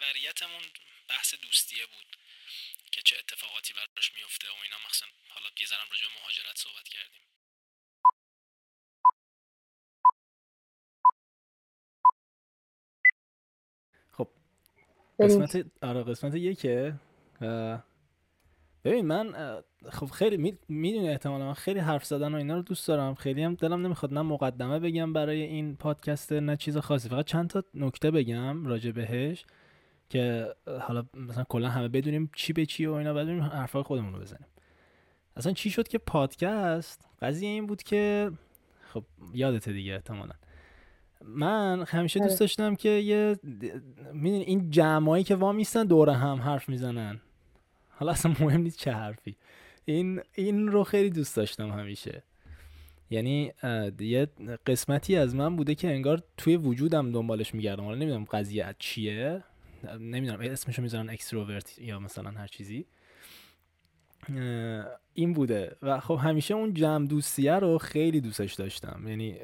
محوریتمون بحث دوستیه بود که چه اتفاقاتی براش میفته و اینا. مخصوصا حالا یه ذره راجع مهاجرت صحبت کردیم. خب قسمت آره قسمت یکه. ببین من خب خیلی می‌دونی احتمالا من خیلی حرف زدن و اینا رو دوست دارم. خیلی هم دلم نمی‌خواد نه مقدمه بگم برای این پادکست نه چیز خاصی. فقط چند تا نکته بگم راجع بهش. که حالا مثلا کلا همه بدونیم چی به چی و اینا بدونیم حرفای خودمون رو بزنیم. اصلا چی شد که پادکست؟ قضیه این بود که خب یادته دیگه احتمالا. من همیشه دوست آره. داشتم که یه می‌دونی این جمعایی که وامیستن دور هم حرف می‌زنن. حالا اصلا مهم نیست چه حرفی. این این رو خیلی دوست داشتم همیشه. یعنی یه قسمتی از من بوده که انگار توی وجودم دنبالش میگردم. حالا نمی‌دونم قضیه چیه. نمی‌دونم اسمشو می‌ذارن extrovert یا مثلا هر چیزی. این بوده. و خب همیشه اون جمع دوستیه رو خیلی دوستش داشتم. یعنی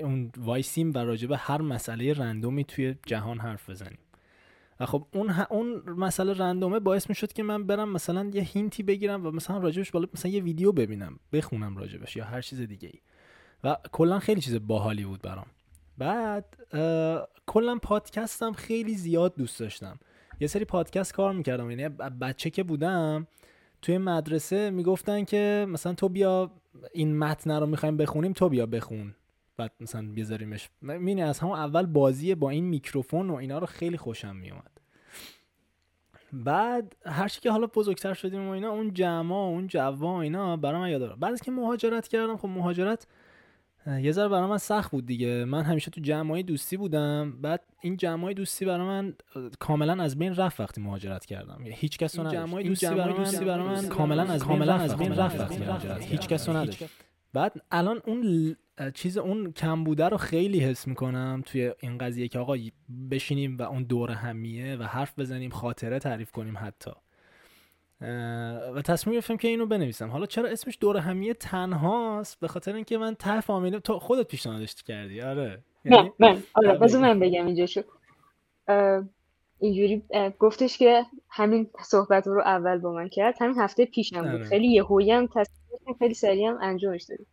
اون وایسیم و راجع به هر مسئله random ی توی جهان حرف بزنیم. و خب اون اون مسئله random ه باعث می‌شد که من برم مثلا یه hint ی بگیرم و مثلا راجبش بالا مثلا یه ویدیو ببینم بخونم راجبش یا هر چیز دیگه ای و کلا خیلی چیز باحالی بود برام. بعد کلا پادکستم خیلی زیاد دوست داشتم. یه سری پادکست کار می‌کردم. یعنی بچه که بودم توی مدرسه می‌گفتن که مثلا تو بیا این متن رو می‌خوایم بخونیم تو بیا بخون. بعد مثلا بیذاریمش مینی از همون اول بازی با این میکروفون و اینا رو خیلی خوشم میومد بعد هر که حالا بزرگتر شدیم و اینا اون جمع اون جوا اینا برای من یاد بعد از که مهاجرت کردم خب مهاجرت یه ذره برای من سخت بود دیگه. من همیشه تو جمعای دوستی بودم. بعد این جمعای دوستی برای من کاملا از بین رفت وقتی مهاجرت کردم. هیچ کس رو جمعای دوستی برای من کاملا از کاملا از بین رفت وقتی مهاجرت هیچ کس رو بعد الان اون چیز اون کم بوده رو خیلی حس می‌کنم. توی این قضیه که آقا بشینیم و اون دور همیه و حرف بزنیم خاطره تعریف کنیم حتی. و تصمیم گرفتم که اینو بنویسم. حالا چرا اسمش دور همیه تنهاست؟ به خاطر اینکه من ته تو خودت پیشنهادش کردی. آره. نه یعنی من آره بذار من بگم اینجا شو. اینجوری گفتش که همین صحبت رو اول با من کرد. همین هفته پیشم بود. آره. خیلی یهویی هم تصمیم خیلی سریع هم انجامش دادیم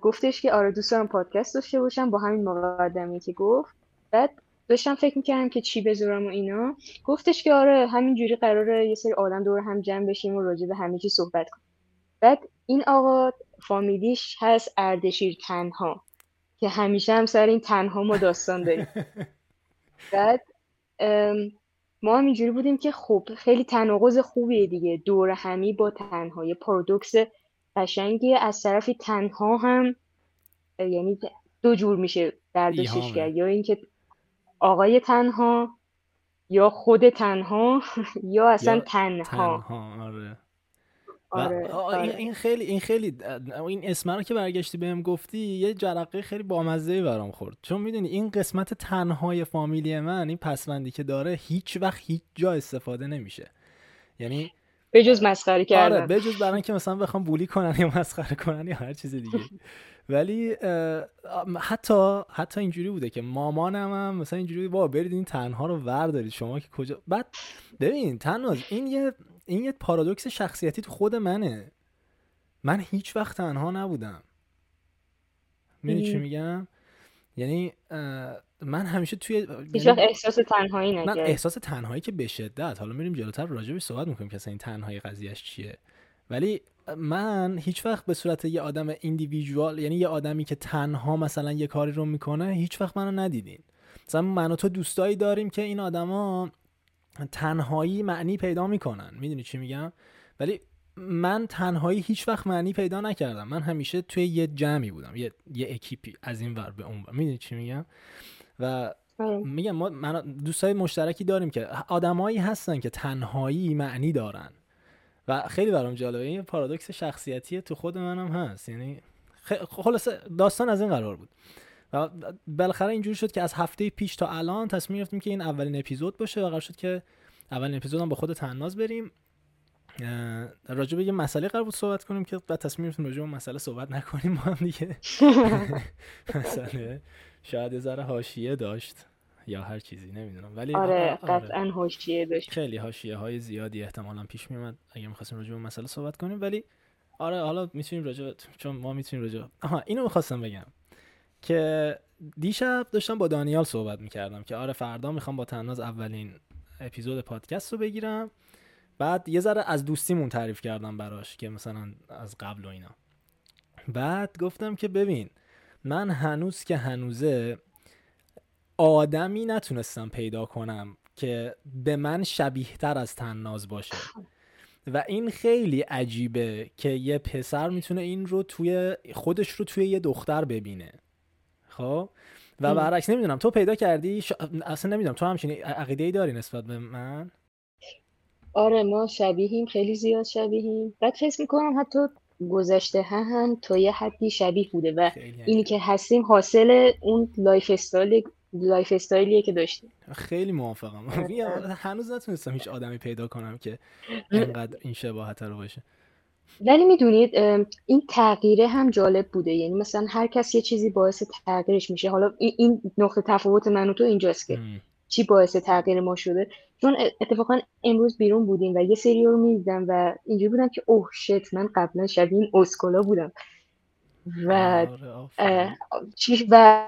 گفتش که آره دوست دارم پادکست داشته باشم با همین مقدمه که گفت. بعد داشتم فکر می‌کردم که چی بذارم و اینا. گفتش که آره همینجوری قراره یه سری آدم دور هم جمع بشیم و راجع به همه چی صحبت کنیم. بعد این آقا فامیلیش هست اردشیر تنها که همیشه هم سر این تنها ما داستان داریم. بعد ما هم اینجوری بودیم که خب خیلی تناقض خوبیه دیگه. دور همی با تنها. یه پارادوکس قشنگی از طرفی تنها هم یعنی دو جور میشه برداشتش کرد. یا اینکه آقای تنها یا خود تنها یا اصلا تنها, تنها آره. آره, آره. این خیلی این خیلی این اسم رو که برگشتی بهم گفتی یه جرقه خیلی بامزه برام خورد. چون می‌دونی این قسمت تنهای فامیلی من این پسوندی که داره هیچ وقت هیچ جا استفاده نمیشه. یعنی به جز مسخره کردن آره به جز برای اینکه مثلا بخوام بولی کنن یا مسخره کنن یا هر چیز دیگه ولی حتی حتی اینجوری بوده که مامانم هم مثلا اینجوری با برید این تنها رو وردارید شما که کجا بعد ببین تنها این یه این یه پارادوکس شخصیتی تو خود منه. من هیچ وقت تنها نبودم. می‌دونی چی میگم؟ یعنی من همیشه توی هیچ یعنی احساس تنهایی من احساس تنهایی که به شدت حالا میریم جلوتر راجبش صحبت می‌کنیم که این تنهایی قضیهش چیه. ولی من هیچ وقت به صورت یه آدم ایندیویژوال یعنی یه آدمی که تنها مثلا یه کاری رو می‌کنه هیچ وقت منو ندیدین. مثلا من و تو دوستایی داریم که این آدما تنهایی معنی پیدا می‌کنن. می‌دونی چی میگم؟ ولی من تنهایی هیچ وقت معنی پیدا نکردم. من همیشه توی یه جمعی بودم. یه, یه اکیپی از این ور به اون ور. می‌دونی چی میگم؟ و آره. میگم ما من دوستای مشترکی داریم که آدمایی هستن که تنهایی معنی دارن. و خیلی برام جالبه. این پارادوکس شخصیتی تو خود منم هست. یعنی خلاص داستان از این قرار بود. و بالاخره اینجوری شد که از هفته پیش تا الان تصمیم گرفتیم که این اولین اپیزود باشه و قرار شد که اولین اپیزود هم با خود تناز بریم. راجع به یه مسئله قرار بود صحبت کنیم که بعد تصمیم گرفتیم راجع به مسئله صحبت نکنیم ما هم دیگه. مسئله شاید یه ذره حاشیه داشت. یا هر چیزی نمی‌دونم. ولی آره قطعا حاشیه داشت. خیلی حاشیه های زیادی احتمالا پیش میومد اگه می‌خواستیم راجع به مسئله صحبت کنیم. ولی آره حالا می‌تونیم راجع چون ما می‌تونیم راجع آها اینو می‌خواستم بگم که دیشب داشتم با دانیال صحبت می‌کردم که آره فردا می‌خوام با تناز اولین اپیزود پادکست رو بگیرم. بعد یه ذره از دوستیمون تعریف کردم براش که مثلا از قبل و اینا. بعد گفتم که ببین من هنوز که هنوزه آدمی نتونستم پیدا کنم که به من شبیه تر از تناز باشه. و این خیلی عجیبه که یه پسر می‌تونه این رو توی خودش رو توی یه دختر ببینه. خب؟ و برعکس نمی‌دونم تو پیدا کردی؟ اصلا نمی‌دونم تو همچین عقیده ای داری نسبت به من؟ آره ما شبیهیم خیلی زیاد شبیهیم. بعد حس می‌کنم حتی گذشته هم تا یه حدی شبیه بوده و اینی که هستیم حاصل اون lifestyle lifestyle یه که داشتیم خیلی موافقم. هنوز نتونستم هیچ آدمی پیدا کنم که اینقدر این شباهت رو باشه. ولی می‌دونید این تغییره هم جالب بوده. یعنی مثلا هر کس یه چیزی باعث تغییرش میشه. حالا این نقطه تفاوت من و تو اینجاست که چی باعث تغییر ما شده. چون اتفاقا امروز بیرون بودیم و یه سری رو می‌دیدم و اینجوری بودم که اوه شت من قبلا شبیه این اسکولا بودم. و آره، چی و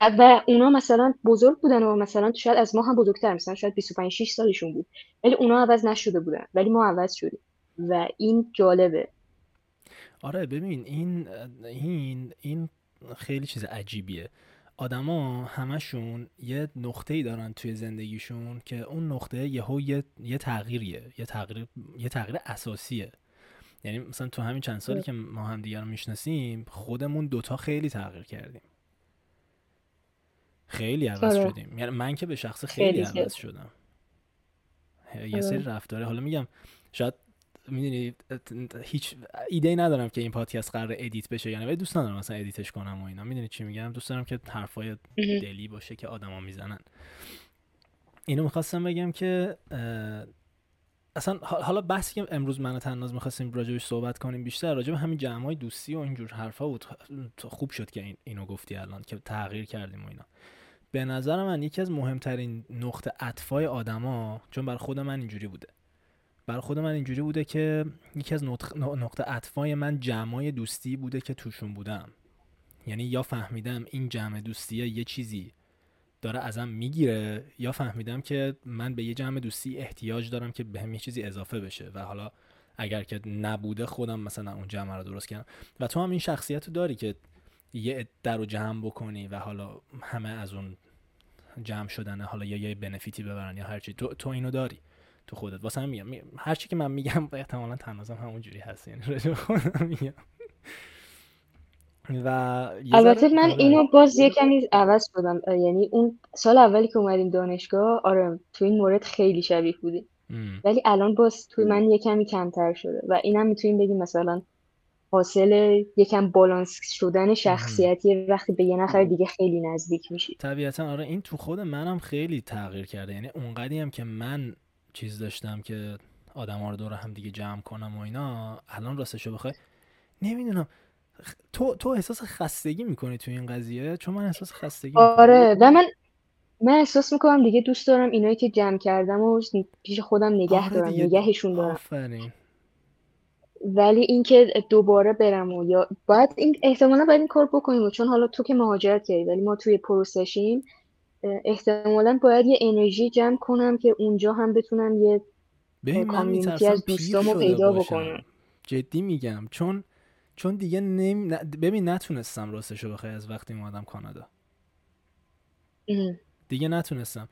و اونا مثلا بزرگ بودن و مثلا شاید از ما هم بزرگتر مثلا شاید 25 6 سالشون بود. ولی اونا عوض نشده بودن. ولی ما عوض شدیم. و این جالبه. آره ببین این این این خیلی چیز عجیبیه. آدما همشون یه نقطه‌ای دارن توی زندگیشون که اون نقطه یهو یه یه تغییریه. یه تغییر یه تغییر اساسیه. یعنی مثلا تو همین چند سالی که ما هم دیگر رو می‌شناسیم خودمون دوتا خیلی تغییر کردیم. خیلی عوض آره. شدیم. یعنی من که به شخصه خیلی, خیلی عوض شدم. یه سری آره. رفتاره. حالا میگم شاید می‌دونی هیچ ایده ای ندارم که این پادکست قرار edit بشه یعنی ولی دوست ندارم مثلا edit ش کنم و اینا. می‌دونی چی میگم؟ دوست دارم که حرفای دلی باشه که آدما می‌زنن. اینو می‌خواستم بگم که اصلا حالا بحثی که امروز من و تناز می‌خواستیم راجبش صحبت کنیم بیشتر راجب همین جمع دوستی و اینجور حرفا بود. خوب شد که این اینو گفتی الان که تغییر کردیم و اینا. به نظر من یکی از مهمترین نقطه عطفای آدما چون بر خود من اینجوری بوده. بر خود من اینجوری بوده که یکی از نقطه عطفای من جمعای دوستی بوده که توشون بودم. یعنی یا فهمیدم این جمع دوستیه یه چیزی داره ازم می‌گیره. یا فهمیدم که من به یه جمع دوستی احتیاج دارم که به یه چیزی اضافه بشه و حالا اگر که نبوده خودم مثلا اون جمع رو درست کردم. و تو هم این شخصیت رو داری که یه در رو جمع بکنی و حالا همه از اون جمع شدنه حالا یا یه بنفیتی ببرن یا هرچی تو, تو اینو داری. تو خودت. واسه هم میگم. هر چی که من میگم احتمالا تنازم همونجوری هست. یعنی میگم. و البته من آره. اینو باز یه کمی عوض شدم یعنی اون سال اولی که اومدیم دانشگاه آره تو این مورد خیلی شبیه بودیم ولی الان باز توی من یه کمی کمتر شده و اینم می‌تونیم بگیم مثلا حاصل یکم بالانس شدن شخصیتی وقتی به یه نفر دیگه خیلی نزدیک میشی. طبیعتا آره این تو خود منم خیلی تغییر کرده. یعنی اونقدی هم که من چیز داشتم که آدم ها رو دور هم دیگه جمع کنم و اینا الان راستشو بخوای نمی‌دونم. تو تو احساس خستگی می‌کنی تو این قضیه؟ چون من احساس خستگی آره و من من احساس می‌کنم دیگه دوست دارم اینایی که جمع کردم و پیش خودم نگه آره دارم نگهشون دارم. آفرین. ولی اینکه دوباره برم و یا باید این احتمالا باید این کار بکنیم چون حالا تو که مهاجرت کردی ولی ما توی پروسشیم احتمالا باید یه انرژی جمع کنم که اونجا هم بتونم یه کامیونیتی از دوستامو پیدا بکنم. جدی میگم چون چون دیگه نمی... ببین نتونستم راستشو بخوای از وقتی اومدم کانادا. دیگه نتونستم.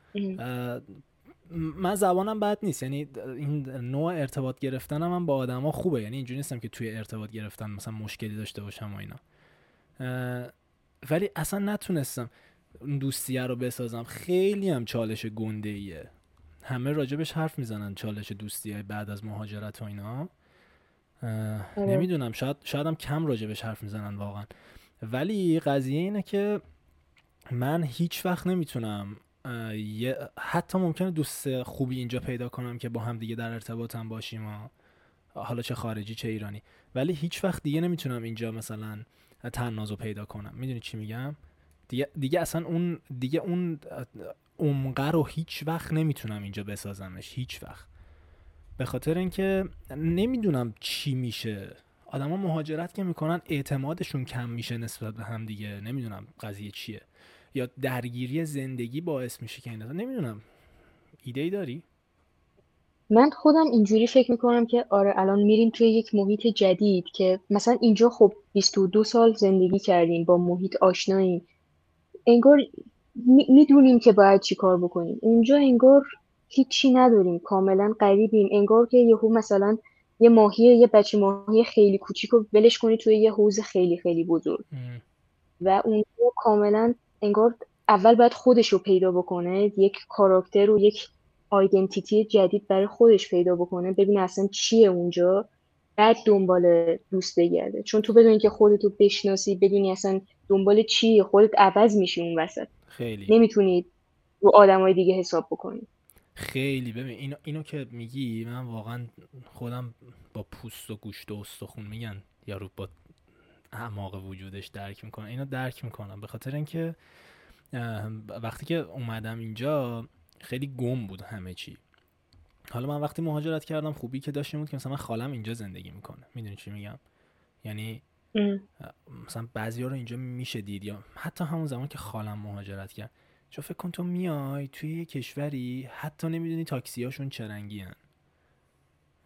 من زبانم بد نیست. یعنی این نوع ارتباط گرفتنم من با آدما خوبه. یعنی اینجوری نیستم که توی ارتباط گرفتن مثلا مشکلی داشته باشم و اینا. ولی اصلا نتونستم دوستیه رو بسازم. خیلی هم چالش گنده ایه همه راجبش حرف می‌زنن چالش دوستیه بعد از مهاجرت و اینا. نمی‌دونم شاید شاید هم کم راجبش حرف می‌زنن واقعا. ولی قضیه اینه که من هیچ وقت نمی‌تونم حتی ممکنه دوست خوبی اینجا پیدا کنم که با هم دیگه در ارتباطم باشیم و حالا چه خارجی چه ایرانی. ولی هیچ وقت دیگه نمی‌تونم اینجا مثلا تنازو پیدا کنم. می‌دونی چی میگم؟ دیگه, دیگه اصلا اون دیگه اون عمقه رو هیچ وقت نمی‌تونم اینجا بسازمش. هیچ وقت. به خاطر اینکه نمی‌دونم چی میشه. آدما مهاجرت که می‌کنن اعتمادشون کم میشه نسبت به هم دیگه. نمی‌دونم قضیه چیه. یا درگیری زندگی باعث میشه که این نمی‌دونم. ایده ای داری؟ من خودم اینجوری فکر می‌کنم که آره الان میریم توی یک محیط جدید که مثلا اینجا خب 22 سال زندگی کردیم با محیط آشناییم. انگار می‌دونیم که باید چی کار بکنیم. اونجا انگار هیچی نداریم. کاملا غریبیم. انگار که یهو مثلا یه ماهی یه بچه ماهی خیلی کوچیک رو ولش کنی توی یه حوز خیلی خیلی بزرگ. و اونجا کاملا انگار اول باید خودش رو پیدا بکنه. یک کاراکتر و یک آیدنتیتی جدید برای خودش پیدا بکنه. ببین اصلا چیه اونجا. بعد دنبال دوست بگرده. چون تو بدونی که خودتو بشناسی بدونی اصلا دنبال چی خودت عوض میشی اون وسط. خیلی. نمی‌تونی رو آدمای دیگه حساب بکنی. خیلی ببین اینو, اینو که میگی من واقعا خودم با پوست و گوشت و استخون میگن یارو با اعماق وجودش درک می‌کنه. اینو درک می‌کنم. به خاطر اینکه وقتی که اومدم اینجا خیلی گم بود همه چی. حالا من وقتی مهاجرت کردم خوبی که داشتیم بود که مثلا من خالم اینجا زندگی می‌کنه. می‌دونی چی میگم؟ یعنی مثلا بعضی ها رو اینجا میشه دید یا حتی همون زمان که خالم مهاجرت کرد. چون فکر کن تو میای توی یه کشوری حتی نمی‌دونی تاکسی هاشون چه رنگی هن.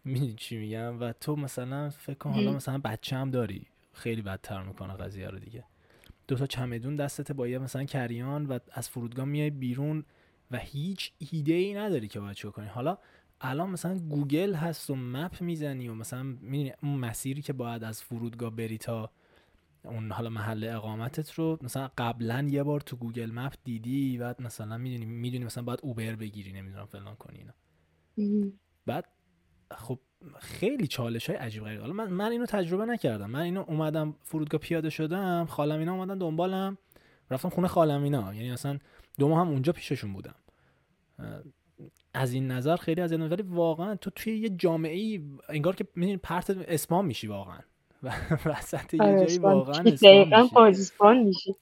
می‌دونی چی میگم؟ و تو مثلا فکر کن حالا مثلا بچه هم داری. خیلی بدتر می‌کنه قضیه رو دیگه. دو تا چمدون دستت با یه مثلا کریان و از فرودگاه میای بیرون و هیچ ایده ای نداری که باید کنی. حالا الان مثلا گوگل هست و map می‌زنی و مثلا می‌دونی اون مسیری که باید از فرودگاه بری تا اون حالا محل اقامتت رو مثلا قبلا یه بار تو Google Map دیدی بعد مثلا می‌دونی می‌دونی مثلا باید Uber بگیری نمی‌دونم فلان کنی اینا. بعد خب خیلی چالش های عجیب غریب. حالا من, من اینو تجربه نکردم. من اینو اومدم فرودگاه پیاده شدم خالم اینا اومدن دنبالم رفتم خونه خالم اینا. یعنی مثلا دو ماه هم اونجا پیششون بودم. از این نظر خیلی از این ولی واقعا تو توی یه جامعه ای انگار که می‌دونی پرت اسمام میشی واقعا. و وسط یه آره، جایی واقعا اسپان میشی.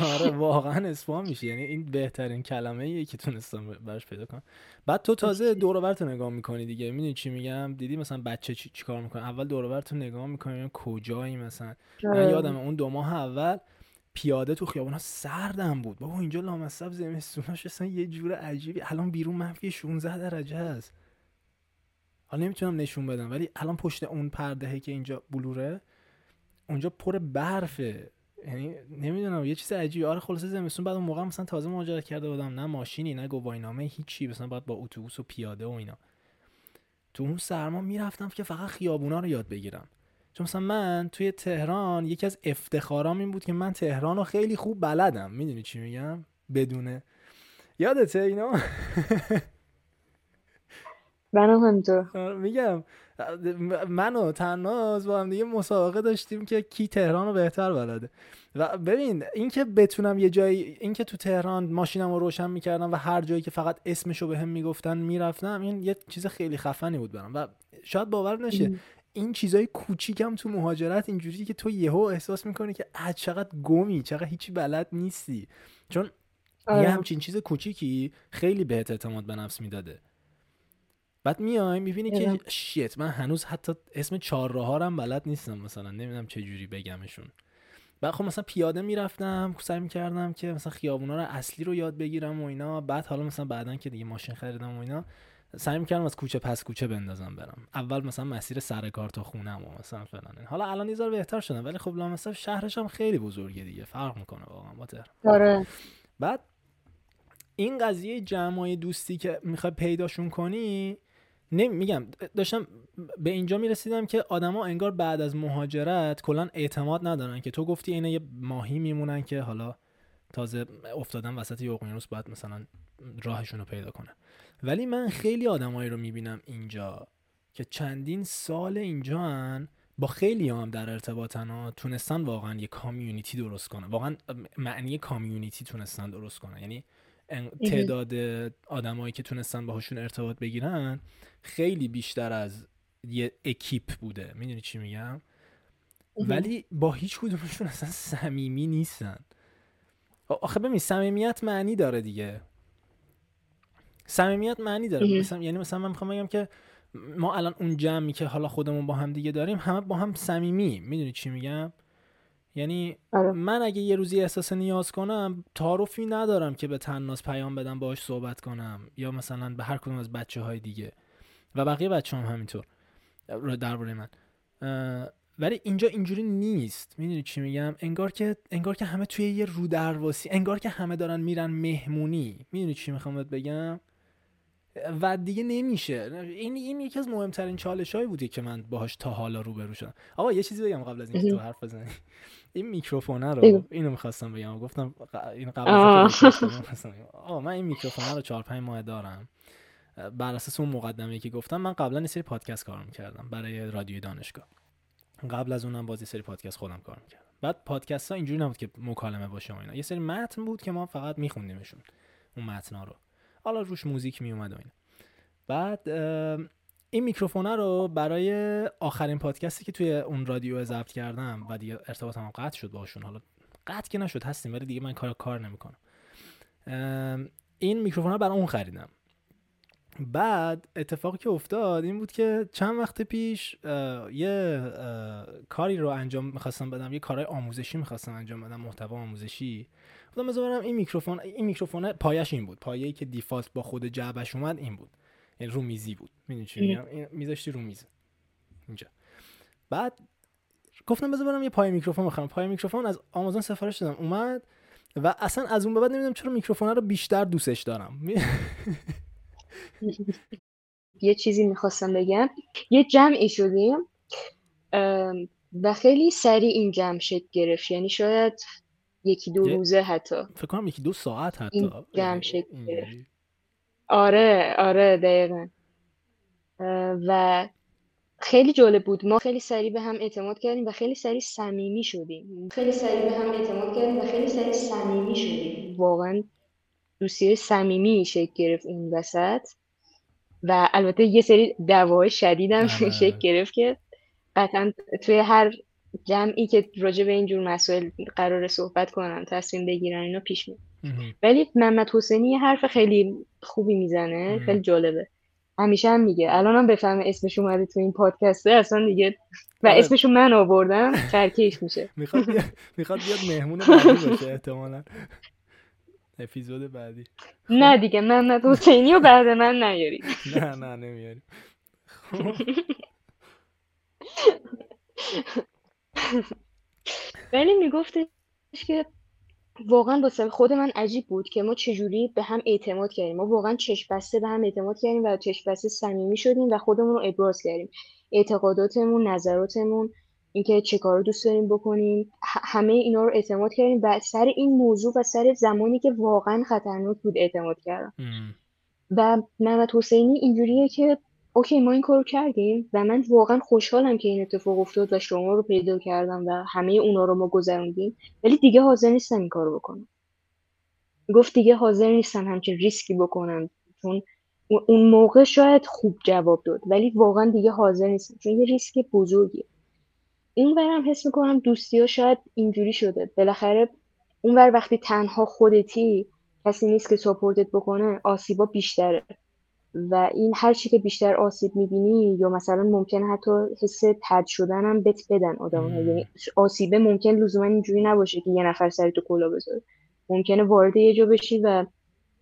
آره واقعا اسپان میشی. یعنی این بهترین کلمه ایه که تونستم براش پیدا کنم. بعد تو تازه دور رو نگاه می‌کنی دیگه. می‌دونی چی میگم؟ دیدی مثلا بچه چی, چی کار می‌کنه؟ اول دور تو نگاه می‌کنی کجایی مثلا. من آره. یادم اون دو ماه اول پیاده تو خیابون ها سردم بود. بابا اینجا لامصب زمستوناش اصلا یه جور عجیبی. الان بیرون منفی 16 درجه است حالا نمی‌تونم نشون بدم ولی الان پشت اون پردهه که اینجا بلوره اونجا پر برفه یعنی نمی‌دونم یه چیز عجیبی. آره خلاصه زمستون بعد اون موقع مثلا تازه مهاجرت کرده بودم. نه ماشینی نه گواهینامه هیچی. مثلا باید با اتوبوس و پیاده و اینا. تو اون سرما می‌رفتم که فقط خیابونا رو یاد بگیرم. چون مثلا من توی تهران یکی از افتخارام این بود که من تهران رو خیلی خوب بلدم. می‌دونی چی میگم؟ بدونه. یادته اینا؟ منم همینطور. آره، میگم. من و تناز با هم دیگه مسابقه داشتیم که کی تهران رو بهتر بلده. و ببین اینکه بتونم یه جایی اینکه تو تهران ماشینم رو روشن می‌کردم و هر جایی که فقط اسمشو به هم می‌گفتن می‌رفتم این یه چیز خیلی خفنی بود برام. و شاید باور نشه این چیزای کوچیکم تو مهاجرت اینجوری که تو یهو احساس می‌کنی که اه چقدر گمی چقدر هیچی بلد نیستی. چون آره. یه همچین چیز کوچیکی خیلی بهت اعتماد به نفس می‌داده. بعد میای می‌بینی که شیت من هنوز حتی اسم چهار راه هم بلد نیستم مثلا نمی‌دونم چه جوری بگمشون. بعد خب مثلا پیاده می‌رفتم سعی می‌کردم که مثلا خیابونا رو اصلی رو یاد بگیرم و اینا. بعد حالا مثلا بعدا که دیگه ماشین خریدم و اینا سعی می‌کردم از کوچه پس کوچه بندازم برم. اول مثلا مسیر سر کار تا خونم و مثلا فلان حالا الان یه بهتر شدم ولی خب مثلا شهرش هم خیلی بزرگه دیگه. فرق می‌کنه واقعا با آره. بعد این قضیه جمعای دوستی که می‌خوای پیداشون کنی میگم داشتم به اینجا می‌رسیدم که آدما انگار بعد از مهاجرت کلا اعتماد ندارن که تو گفتی اینا یه ماهی میمونن که حالا تازه افتادن وسط یه اقیانوس باید مثلا راهشون رو پیدا کنن. ولی من خیلی آدمایی رو می‌بینم اینجا که چندین سال اینجا هن با خیلی هم در ارتباطن ها تونستن واقعا یه کامیونیتی درست کنن. واقعا معنی کامیونیتی تونستن درست کنن. یعنی تعداد آدمایی که تونستن باهاشون ارتباط بگیرن خیلی بیشتر از یه اکیپ بوده. می‌دونی چی میگم؟ ولی با هیچ کدومشون اصلا صمیمی نیستن. آخه ببین صمیمیت معنی داره دیگه. صمیمیت معنی داره. مثلا یعنی مثلا من می‌خوام بگم که ما الان اون جمعی که حالا خودمون با هم دیگه داریم همه با هم صمیمی می‌دونی چی میگم؟ یعنی آره. من اگه یه روزی احساس نیاز کنم تعارفی ندارم که به تناس پیام بدم باهاش صحبت کنم یا مثلا به هر کدوم از بچه های دیگه. و بقیه بچه هم همینطور. درباره من. ولی اینجا اینجوری نیست. می‌دونی چی میگم؟ انگار که انگار که همه توی یه رو درواسی انگار که همه دارن میرن مهمونی. می‌دونی چی می‌خوام بگم؟ و دیگه نمیشه. این این یکی از مهمترین چالش هایی بودی که من باهاش تا حالا روبرو شدم. آقا یه چیزی بگم قبل از اینکه تو حرف بزنی. این میکروفونه رو اینو می‌خواستم بگم. گفتم این قبل از آقا من این میکروفونه رو 4 5 ماه دارم. بر اساس اون مقدمه که گفتم من قبلا یه سری پادکست کار می‌کردم برای رادیوی دانشگاه. قبل از اونم بازی سری پادکست خودم کار می‌کردم. بعد پادکست ها اینجوری نبود که مکالمه باشه و اینا. یه سری متن بود که ما فقط میخوندیمشون اون متنا رو. حالا روش موزیک میومد و اینا. بعد این میکروفون رو برای آخرین پادکستی که توی اون رادیو ضبط کردم و دیگه ارتباطم قطع شد باشون حالا قطع که نشد هستیم ولی دیگه من کار کار نمی‌کنم. این میکروفون رو برای اون خریدم. بعد اتفاقی که افتاد این بود که چند وقت پیش یه کاری رو انجام می‌خواستم بدم یه کارهای آموزشی می‌خواستم انجام بدم محتوا آموزشی. گفتم بذارم این میکروفون این میکروفون پایش این بود. پایه‌ای که default با خود جعبش اومد این بود. رو میزی بود. می‌دونی چی میگم؟ میذاشتی رو میز اینجا. بعد گفتم بذار برم یه پای میکروفون بخرم. پای میکروفون از آمازون سفارش دادم. اومد و اصلا از اون به بعد نمی‌دونم چرا میکروفون رو بیشتر دوستش دارم. یه چیزی می‌خواستم بگم. یه جمعی شدیم و خیلی سریع این جمع شکل گرفت. یعنی شاید یکی دو روزه حتی. فکر کنم یکی دو ساعت حتی. جمع شکل گرفت. آره آره دقیقا. و خیلی جالب بود. ما خیلی سریع به هم اعتماد کردیم و خیلی سریع صمیمی شدیم. خیلی سریع به هم اعتماد کردیم و خیلی سریع صمیمی شدیم. واقعا دوستی صمیمی شکل گرفت این وسط و البته یه سری دعواهای شدید هم آره. شکل گرفت که قطعا توی هر جمعی که راجع به اینجور مسائل قرار صحبت کنن تصمیم بگیرن اینا پیش میاد. ولی محمد حسینی یه حرف خیلی خوبی می‌زنه خیلی جالبه. همیشه هم میگه. الان هم بفهمه اسمش اومده تو این پادکسته اصلا دیگه و آره. اسمشو من آوردم چرکیش میشه. می‌خواد بیاد می‌خواد بیاد مهمون بعدی باشه احتمالا. اپیزود بعدی. نه دیگه محمد حسینی و بعد من نیاری نه نه نمیاری ولی میگفتش که واقعا واسه خود من عجیب بود که ما چجوری به هم اعتماد کردیم. ما واقعا چشم بسته به هم اعتماد کردیم و چشم بسته صمیمی شدیم و خودمون رو ابراز کردیم. اعتقاداتمون نظراتمون اینکه چه کار دوست داریم بکنیم همه اینا رو اعتماد کردیم و سر این موضوع و سر زمانی که واقعا خطرناک بود اعتماد کردم. و محمد حسینی اینجوریه که اوکی ما این کارو کردیم و من واقعا خوشحالم که این اتفاق افتاد و شما رو پیدا کردم و همه اونا رو ما گذروندیم. ولی دیگه حاضر نیستم این کارو بکنم. گفت دیگه حاضر نیستم همچین ریسکی بکنم چون اون موقع شاید خوب جواب داد ولی واقعا دیگه حاضر نیستم چون یه ریسک بزرگیه. اون برم حس می‌کنم دوستی ها شاید اینجوری شده. بالاخره اون ور وقتی تنها خودتی کسی نیست که ساپورتت بکنه آسیبا بیشتره. و این هر چی که بیشتر آسیب می‌بینی یا مثلا ممکن حتی حس تد شدن هم بت بدن آدم ها یعنی آسیبه ممکن لزوما اینجوری نباشه که یه نفر سری تو کلا بذاره. ممکنه وارد یه جا بشی و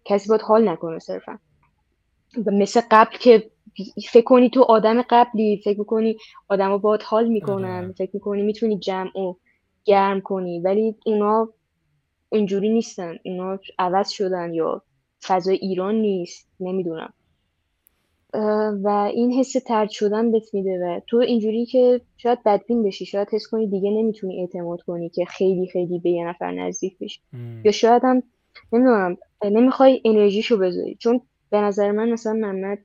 کسی باید حال نکنه صرفا. و مثل قبل که فکر کنی تو آدم قبلی فکر می‌کنی آدما باید حال می‌کنن. آره. فکر می‌کنی می‌تونی جمع و گرم کنی ولی اونا اینجوری نیستن. اونا عوض شدن یا فضای ایران نیست. نمی‌دونم. و این حس ترد شدن بهت میده و تو اینجوری که شاید بدبین بشی شاید حس کنی دیگه نمی‌تونی اعتماد کنی که خیلی خیلی به یه نفر نزدیک بشی. یا شاید هم نمی‌دونم نمی‌خوای انرژیشو بذاری. چون به نظر من مثلا محمد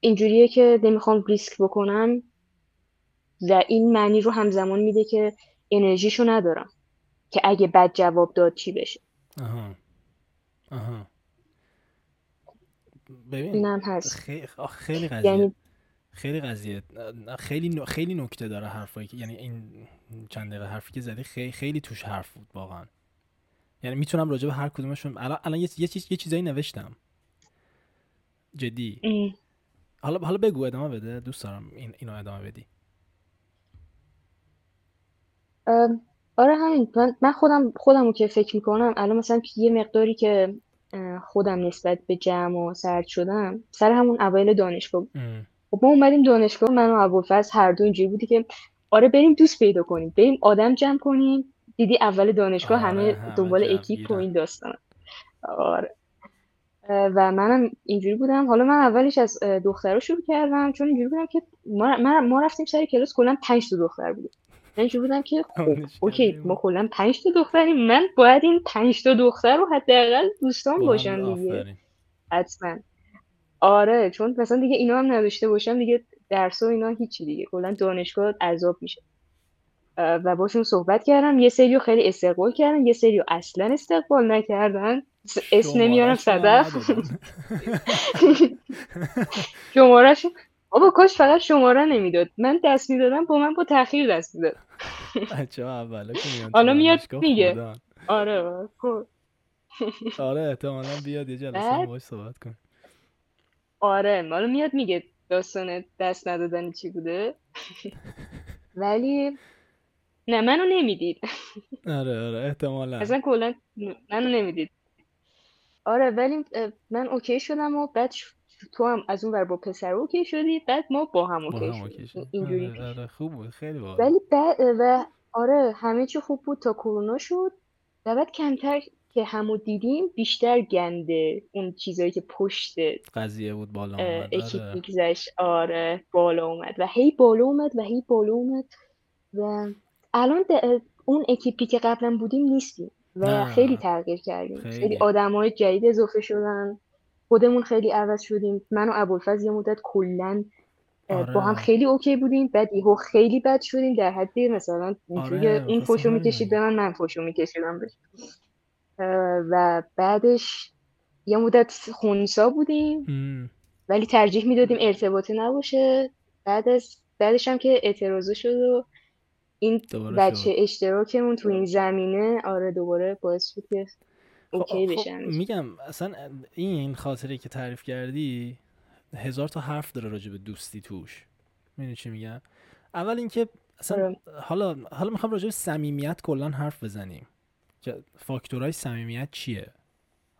اینجوریه که نمی‌خوام ریسک بکنم و این معنی رو همزمان میده که انرژیشو ندارم که اگه بد جواب داد چی بشه؟ آها. آها. ببین هست خیلی, خیلی قضیه. یعنی... خیلی قضیه. خیلی خیلی نکته داره حرفایی که یعنی این چند دقیقه حرفی که زدی خیلی خیلی توش حرف بود واقعا. یعنی می‌تونم راجع به هر کدومشون الان الان یه یه, چیز... یه چیزایی نوشتم. جدی. حالا حالا بگو ادامه بده. دوست دارم این اینو ادامه بدی. آره همین. من خودم خودمو که فکر می‌کنم الان مثلا یه مقداری که خودم نسبت به جمع و سرد شدم سر همون اوایل دانشگاه. خب ما اومدیم دانشگاه من و ابوالفضل هر دو اینجوری بودی که آره بریم دوست پیدا کنیم بریم آدم جمع کنیم. دیدی اول دانشگاه آره، همه همه دنبال اکیپ و. این داستان آره. و منم اینجوری بودم. حالا من اولش از دخترها شروع کردم چون اینجوری بودم که ما, ما رفتیم سر کلاس کلا پنج تا دختر بودیم. من بودم که خب اوکی. ما کلا پنج تا دختریم. من باید این پنج تا دختر رو حداقل دوستان باشم دیگه. حتما. آره چون مثلا دیگه اینا هم نداشته باشم دیگه درس و اینا هیچی دیگه. کلا دانشگاه عذاب میشه. و باشون صحبت کردم. یه سریو خیلی استقبال کردن. یه سریو اصلا استقبال نکردن. اسم نمیارم صدف. شمارهشون بابا کاش فقط شماره نمی‌داد. من دست می‌دادم با من با تاخیر دست می‌داد. بچه ها اولا که میان حالا میاد میگه. خودن. آره خب. آره احتمالا بیاد یه جلسه باهاش صحبت کن آره حالا میاد میگه داستان دست ندادن چی بوده. ولی نه منو نمی‌دید. آره آره احتمالا. اصلا کلا منو نمی‌دید. آره ولی من okay شدم و بعد تو هم از اون ور با پسر okay شدی بعد ما با هم okay شدیم. شد. اینجوری آره آره خوب بود. خیلی باحال. ولی بعد و آره همه چی خوب بود تا کرونا شد. و بعد کمتر که همو دیدیم بیشتر گنده. اون چیزایی که پشت قضیه بود بالا اومد. اکیپ آره. میگذشت آره بالا اومد. و هی بالا اومد و هی بالا اومد. و الان اون اکیپی که قبلا بودیم نیستیم. و نه. خیلی تغییر کردیم. خیلی. خیلی. آدمای جدید اضافه شدن. خودمون خیلی عوض شدیم من و ابوالفضل یه مدت کلا اه، با هم آره. خیلی okay بودیم بعد یهو خیلی بد شدیم در حدی مثلا اینجوری آره، می‌خواستم فوشو می‌کشید. به من من فوشو میکشیدم بهش و بعدش یه مدت خونسا بودیم ام. ولی ترجیح می‌دادیم ارتباطی نباشه بعد از بعدش هم که اعتراضه شد و این بچه شد. اشتراکمون تو این زمینه آره دوباره باعث شد که okay خب- خب بشن. میگم اصلا این خاطره که تعریف کردی هزار تا حرف داره راجع به دوستی توش. می‌دونی چی میگم؟ اول اینکه اصلا آره. حالا حالا می‌خوام راجع به صمیمیت کلا حرف بزنیم. که فاکتورهای صمیمیت چیه؟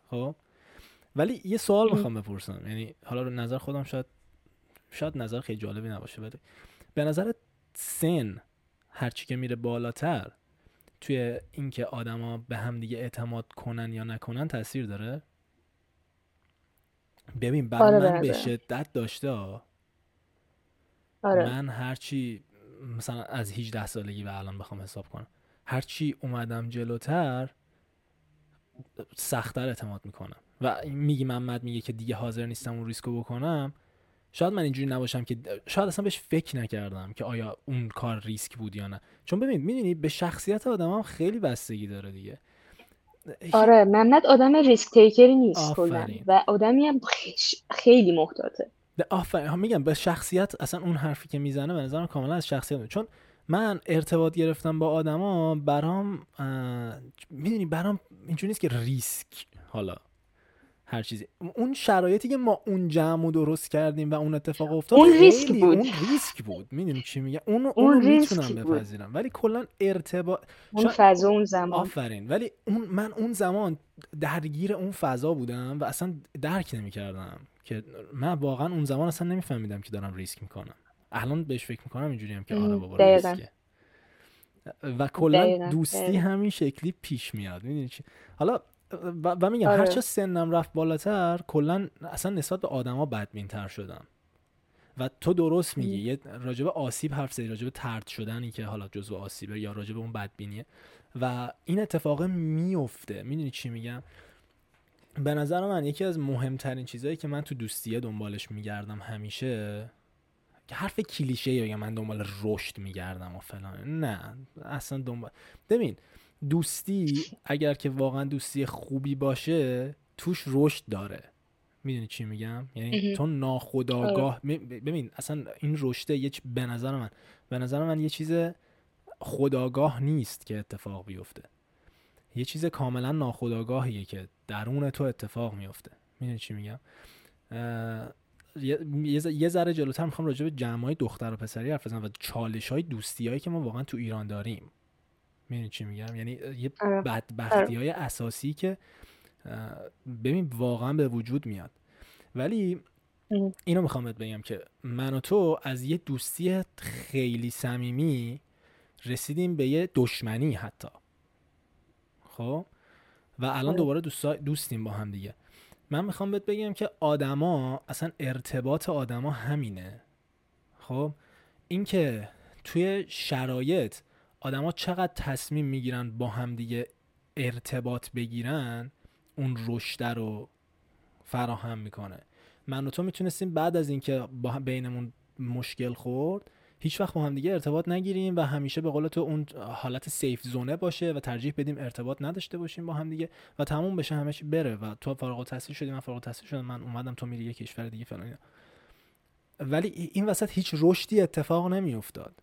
خب؟ ولی یه سوال می‌خوام بپرسم. یعنی حالا رو نظر خودم شاید شاید نظر خیلی جالبی نباشه ولی به نظر سن هرچی که میره بالاتر توی اینکه آدما به هم دیگه اعتماد کنن یا نکنن تاثیر داره ببین برای آره، من به. شدت داشته. آره من هرچی مثلا از 18 سالگی به الان بخوام حساب کنم هرچی اومدم جلوتر سختتر اعتماد می‌کنم و میگی محمد میگه که دیگه حاضر نیستم اون ریسکو بکنم شاید من اینجوری نباشم که شاید اصلا بهش فکر نکردم که آیا اون کار ریسک بود یا نه. چون ببین می‌دونی به شخصیت آدم هم خیلی بستگی داره دیگه. آره محمد آدم ریسک تیکری نیست. و آدمی هم خیلی محتاطه. آفرین. ها میگم به شخصیت اصلا اون حرفی که می‌زنه به نظرم کاملا از شخصیت. چون من ارتباط گرفتم با آدما برام می‌دونی برام اینجوری نیست که ریسک حالا. هر چیزی. اون شرایطی که ما اون جمع درست کردیم و اون اتفاق افتاد اون ریسک بود. اون ریسک بود. می‌دونی چی میگه اون ریسک می‌تونم بود. بپذیرم. ولی کلا ارتباط اون فضا اون زمان. آفرین. ولی اون من اون زمان درگیر اون فضا بودم و اصلا درک نمی‌کردم که من واقعا اون زمان اصلا نمیفهمیدم که دارم ریسک می‌کنم. الان بهش فکر می‌کنم اینجوری هم که آره بابا. ریسکه. و کلا دوستی. همین شکلی پیش میاد. می‌دونی چی؟ حالا و, و میگم آره. هرچه سنم رفت بالاتر کلا اصلا نسبت به آدما بدبینتر شدم. و تو درست میگی یه راجب آسیب حرف زدی راجب ترد شدنی که حالا جزو آسیبه یا راجب اون بدبینیه. و این اتفاق میفته. می‌دونی چی میگم؟ به نظر من یکی از مهمترین چیزهایی که من تو دوستیه دنبالش میگردم همیشه که حرف کلیشه یا من دنبال رشد میگردم و فلان. نه اصلا دنبال ببین دوستی اگر که واقعا دوستی خوبی باشه توش رشد داره. می‌دونی چی میگم؟ یعنی. تو ناخداگاه می- ببین اصلا این رشده یه چ- به نظر من به نظر من یه چیز خداگاه نیست که اتفاق بیفته. یه چیز کاملا ناخودآگاهیه که درون تو اتفاق میفته می‌دونی چی میگم؟ یه ذره جلوتر می‌خوام راجع به جمعای دختر و پسری حرف بزنم و چالش های دوستی هایی که ما واقعا تو ایران داریم. می‌دونی چی میگم؟ یعنی یه آره. بدبختی های اساسی که ببین واقعا به وجود میاد. ولی اینو می‌خوام بهت بگم که من و تو از یه دوستی خیلی صمیمی رسیدیم به یه دشمنی حتی. خب؟ و الان آره. دوباره دوستیم با هم دیگه. من می‌خوام بهت بگم که آدما اصلا ارتباط آدما همینه. خب؟ اینکه توی شرایط آدما چقدر تصمیم می‌گیرن با هم دیگه ارتباط بگیرن اون رشد رو فراهم می‌کنه. من و تو می‌تونستیم بعد از اینکه با بینمون مشکل خورد هیچ وقت با هم دیگه ارتباط نگیریم و همیشه به قول تو اون حالت سیف زونه باشه و ترجیح بدیم ارتباط نداشته باشیم با هم دیگه و تموم بشه چی بره و تو فارغ التحصیل شدی من فارغ التحصیل شدم من اومدم تو میری یه کشور دیگه فلان ولی این وسط هیچ رشدی اتفاق نمیافتاد.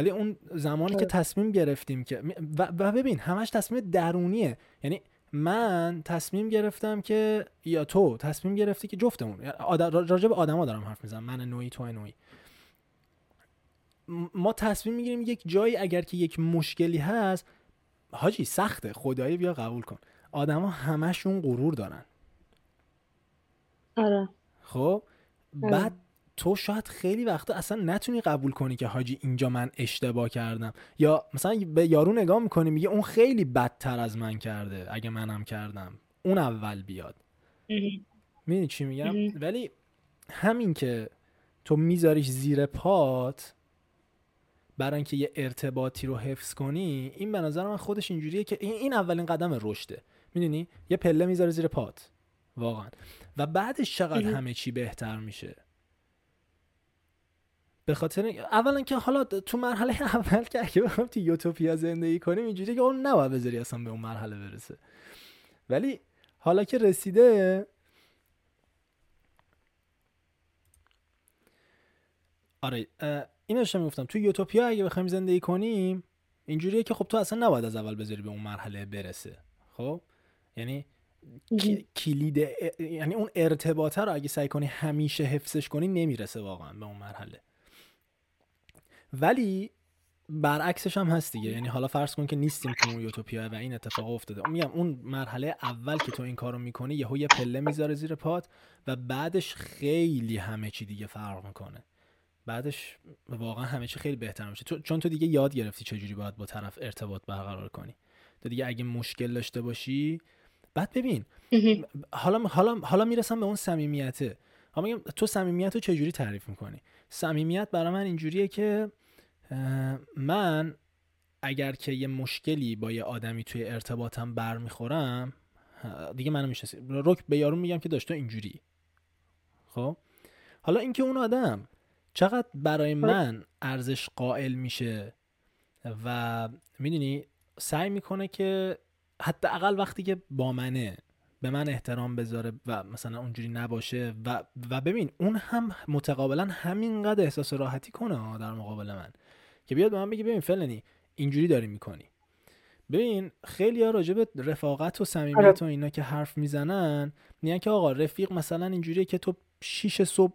ولی اون زمانی که تصمیم گرفتیم که و ببین همش تصمیم درونیه. یعنی من تصمیم گرفتم که یا تو تصمیم گرفتی که جفتمون راجع به آدما دارم حرف می‌زنم من نوعی تو نوعی. ما تصمیم می‌گیریم یک جایی اگر که یک مشکلی هست حاجی سخته خدایی بیا قبول کن. آدما همشون غرور دارن. آره. خب؟ آره. بعد تو شاید خیلی وقتا اصلا نتونی قبول کنی که حاجی اینجا من اشتباه کردم. یا مثلا به یارو نگاه می‌کنی میگه اون خیلی بدتر از من کرده اگه منم کردم. اون اول بیاد. می‌دونی چی میگم؟ ولی همین که تو میذاریش زیر پات برای اینکه یه ارتباطی رو حفظ کنی این به نظر من خودش اینجوریه که این اولین قدم رشده. می‌دونی؟ یه پله می‌ذاره زیر پات. واقعا. و بعدش چقدر همه چی بهتر میشه. به خاطر اولا که حالا تو مرحله اول که اگه بخوام تو یوتوپیا زندگی کنیم اینجوری که اون نباید بذاری اصلا به اون مرحله برسه. ولی حالا که رسیده آره این داشتم می‌گفتم. تو یوتوپیا اگه بخوایم زندگی کنیم اینجوریه که خب تو اصلا نباید از اول بذاری به اون مرحله برسه. خب؟ یعنی کلید یعنی اون ارتباطه رو اگه سعی کنی همیشه حفظش کنی نمی‌رسه واقعا به اون مرحله. ولی برعکسش هم هست دیگه. یعنی حالا فرض کن که نیستیم تو اون یوتوپیا و این اتفاق افتاده. میگم اون مرحله اول که تو این کارو می‌کنی یهو یه پله می‌ذاره زیر پات و بعدش خیلی همه چی دیگه فرق می‌کنه. بعدش واقعا همه چی خیلی بهتر میشه. چون تو دیگه یاد گرفتی چجوری باید با طرف ارتباط برقرار کنی. تو دیگه اگه مشکل داشته باشی بعد ببین حالا حالا حالا می‌رسم به اون صمیمیته. میگم تو صمیمیت رو چجوری تعریف می‌کنی؟ صمیمیت برای من اینجوریه که من اگر که یه مشکلی با یه آدمی توی ارتباطم برمیخورم دیگه منو می‌شناسی. رک به یارو میگم که داشته اینجوری. خب؟ حالا اینکه اون آدم چقدر برای خب. من ارزش قائل میشه و می‌دونی سعی می‌کنه که حتی اقل وقتی که با منه به من احترام بذاره و مثلا اونجوری نباشه و و ببین اون هم متقابلا همینقدر احساس راحتی کنه در مقابل من. که بیاد به من بگه ببین فلانی اینجوری داری می‌کنی. ببین خیلی ها راجع به رفاقت و صمیمیت و اینا که حرف می‌زنن میگن که آقا رفیق مثلا اینجوریه که تو شیش صبح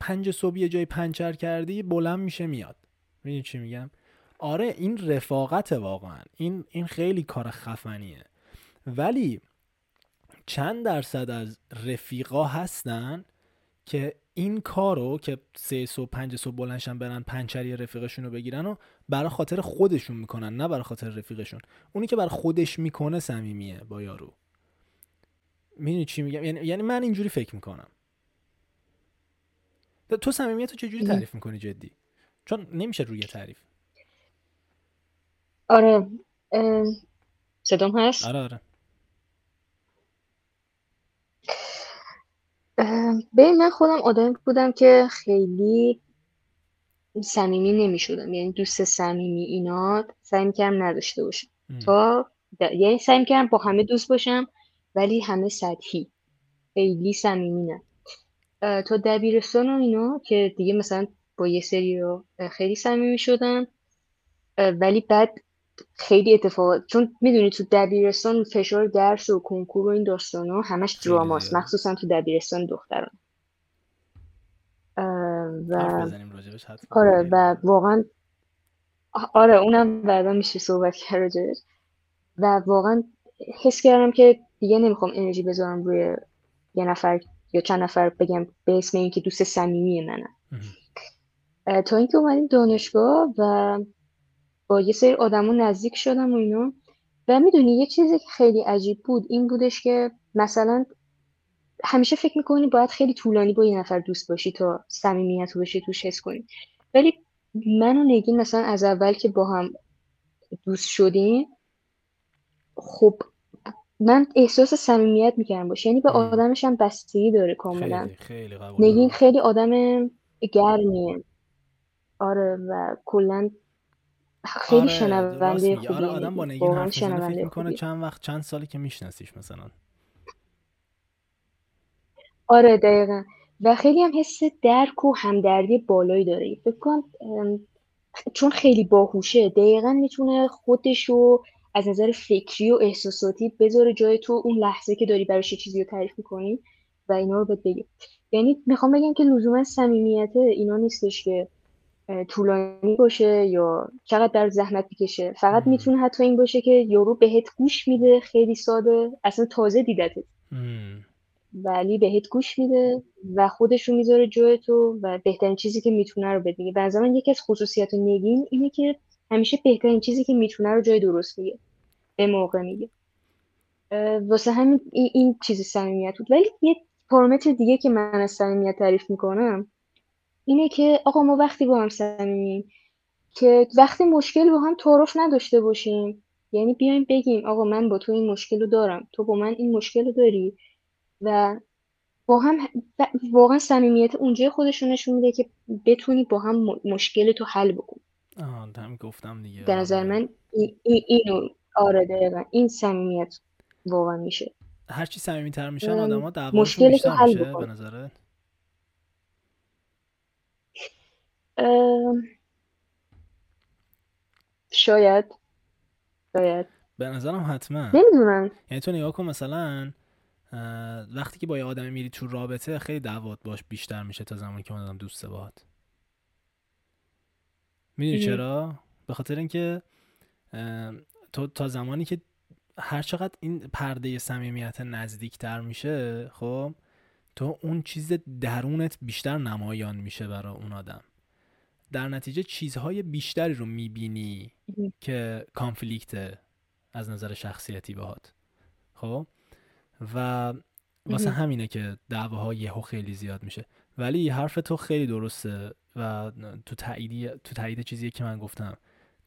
پنج صبح یه جای پنچر کردی بلند میشه میاد. می‌دونی چی میگم؟ آره این رفاقت واقعا. این این خیلی کار خفنیه. ولی چند درصد از رفیقا هستن که این کارو که سه صبح پنج صبح بلنشن برن پنچری رفیقشون رو بگیرن و برای خاطر خودشون می‌کنن نه برای خاطر رفیقشون. اونی که برای خودش می‌کنه صمیمیه با یارو. می‌دونی چی میگم؟ یعنی, یعنی من اینجوری فکر می‌کنم. تو صمیمیت رو چجوری تعریف می‌کنی جدی؟ چون نمیشه روی تعریف. آره. صدام هست؟ آره آره. ببین من خودم آدمی بودم که خیلی صمیمی نمی‌شدم. یعنی دوست صمیمی اینا سعی می‌کردم نداشته باشم. تا یعنی سعی می‌کردم با همه دوست باشم ولی همه سطحی. خیلی صمیمی نه. تا دبیرستان و اینا که دیگه مثلا با یه سری رو خیلی صمیمی شدم. ولی بعد خیلی اتفاقات چون می‌دونی تو دبیرستان فشار درس و کنکور و این داستان ها همش دراماست. مخصوصا تو دبیرستان دختران. و آره و واقعا آره اونم بعدا میشه صحبت کرد و واقعا حس کردم که دیگه نمی‌خوام انرژی بذارم روی یه نفر یا چند نفر بگم به اسم اینکه دوست صمیمی منم. تا اینکه اومدیم دانشگاه و با یه سری آدما نزدیک شدم و اینا. و می‌دونی یه چیزی که خیلی عجیب بود این بودش که مثلا همیشه فکر می‌کنی باید خیلی طولانی با یه نفر دوست باشی تا صمیمیت رو بشه توش حس کنی. ولی من و نگین مثلا از اول که با هم دوست شدیم خب من احساس صمیمیت می‌کردم باشه یعنی به آدمش هم بستگی داره کاملا. خیلی, خیلی نگین خیلی آدم گرمیه. آره و کلا خیلی آره شنونده خوبی آره آدم با نگین حرف فکر می‌کنه چند وقت چند سالی که میشناسیش مثلا. آره دقیقا. و خیلی هم حس درک و همدردی بالایی داره فکر کنم چون خیلی باهوشه دقیقا می‌تونه خودشو از نظر فکری و احساساتی بذاره جای تو اون لحظه که داری براش چیزی رو تعریف می‌کنی و اینا رو بهت بگه. یعنی می‌خوام بگم که لزوما صمیمیت اینا نیستش که طولانی باشه یا چقدر در زحمت بکشه فقط می‌تونه حتی این باشه که یورو بهت گوش میده خیلی ساده. اصلا تازه دیدتت. ولی بهت گوش میده و خودش رو می‌ذاره جای تو و بهترین چیزی که می‌تونه رو بده به من یکی از خصوصیت نگین اینه که همیشه بهترین چیزی که می‌تونه رو جای درست میگه. به موقع میگه. واسه همین این, این چیز صمیمیت بود. ولی یه پارامتر دیگه که من از صمیمیت تعریف می‌کنم اینه که آقا ما وقتی با هم صمیمیم که وقتی مشکل با هم تعارف نداشته باشیم یعنی بیایم بگیم آقا من با تو این مشکل رو دارم تو با من این مشکل رو داری و با هم واقعا صمیمیت اونجا خودشون نشون میده که بتونی با هم مشکل تو حل بکن آه هم گفتم دیگه. در نظر. من این اینو آره دقیقا این صمیمیت واقعا میشه. هرچی صمیمیتر میشن آدما دعواشون بیشتر میشه به نظرت؟ شاید. شاید. به نظرم حتما. نمی‌دونم. یعنی تو نگاه کن مثلا وقتی که با یه آدمی میری تو رابطه خیلی دعوات باش بیشتر میشه تا زمانی که اون دوست باهات. می‌دونی چرا؟ به خاطر اینکه تو تا زمانی که هر چقدر این پرده صمیمیت نزدیکتر میشه خب تو اون چیز درونت بیشتر نمایان میشه برای اون آدم. در نتیجه چیزهای بیشتری رو می‌بینی که کانفلیکت از نظر شخصیتی باهات. خب؟ و واسه همینه که دعواها یهو خیلی زیاد میشه. ولی حرف تو خیلی درسته و تو تایید تو تایید چیزی که من گفتم.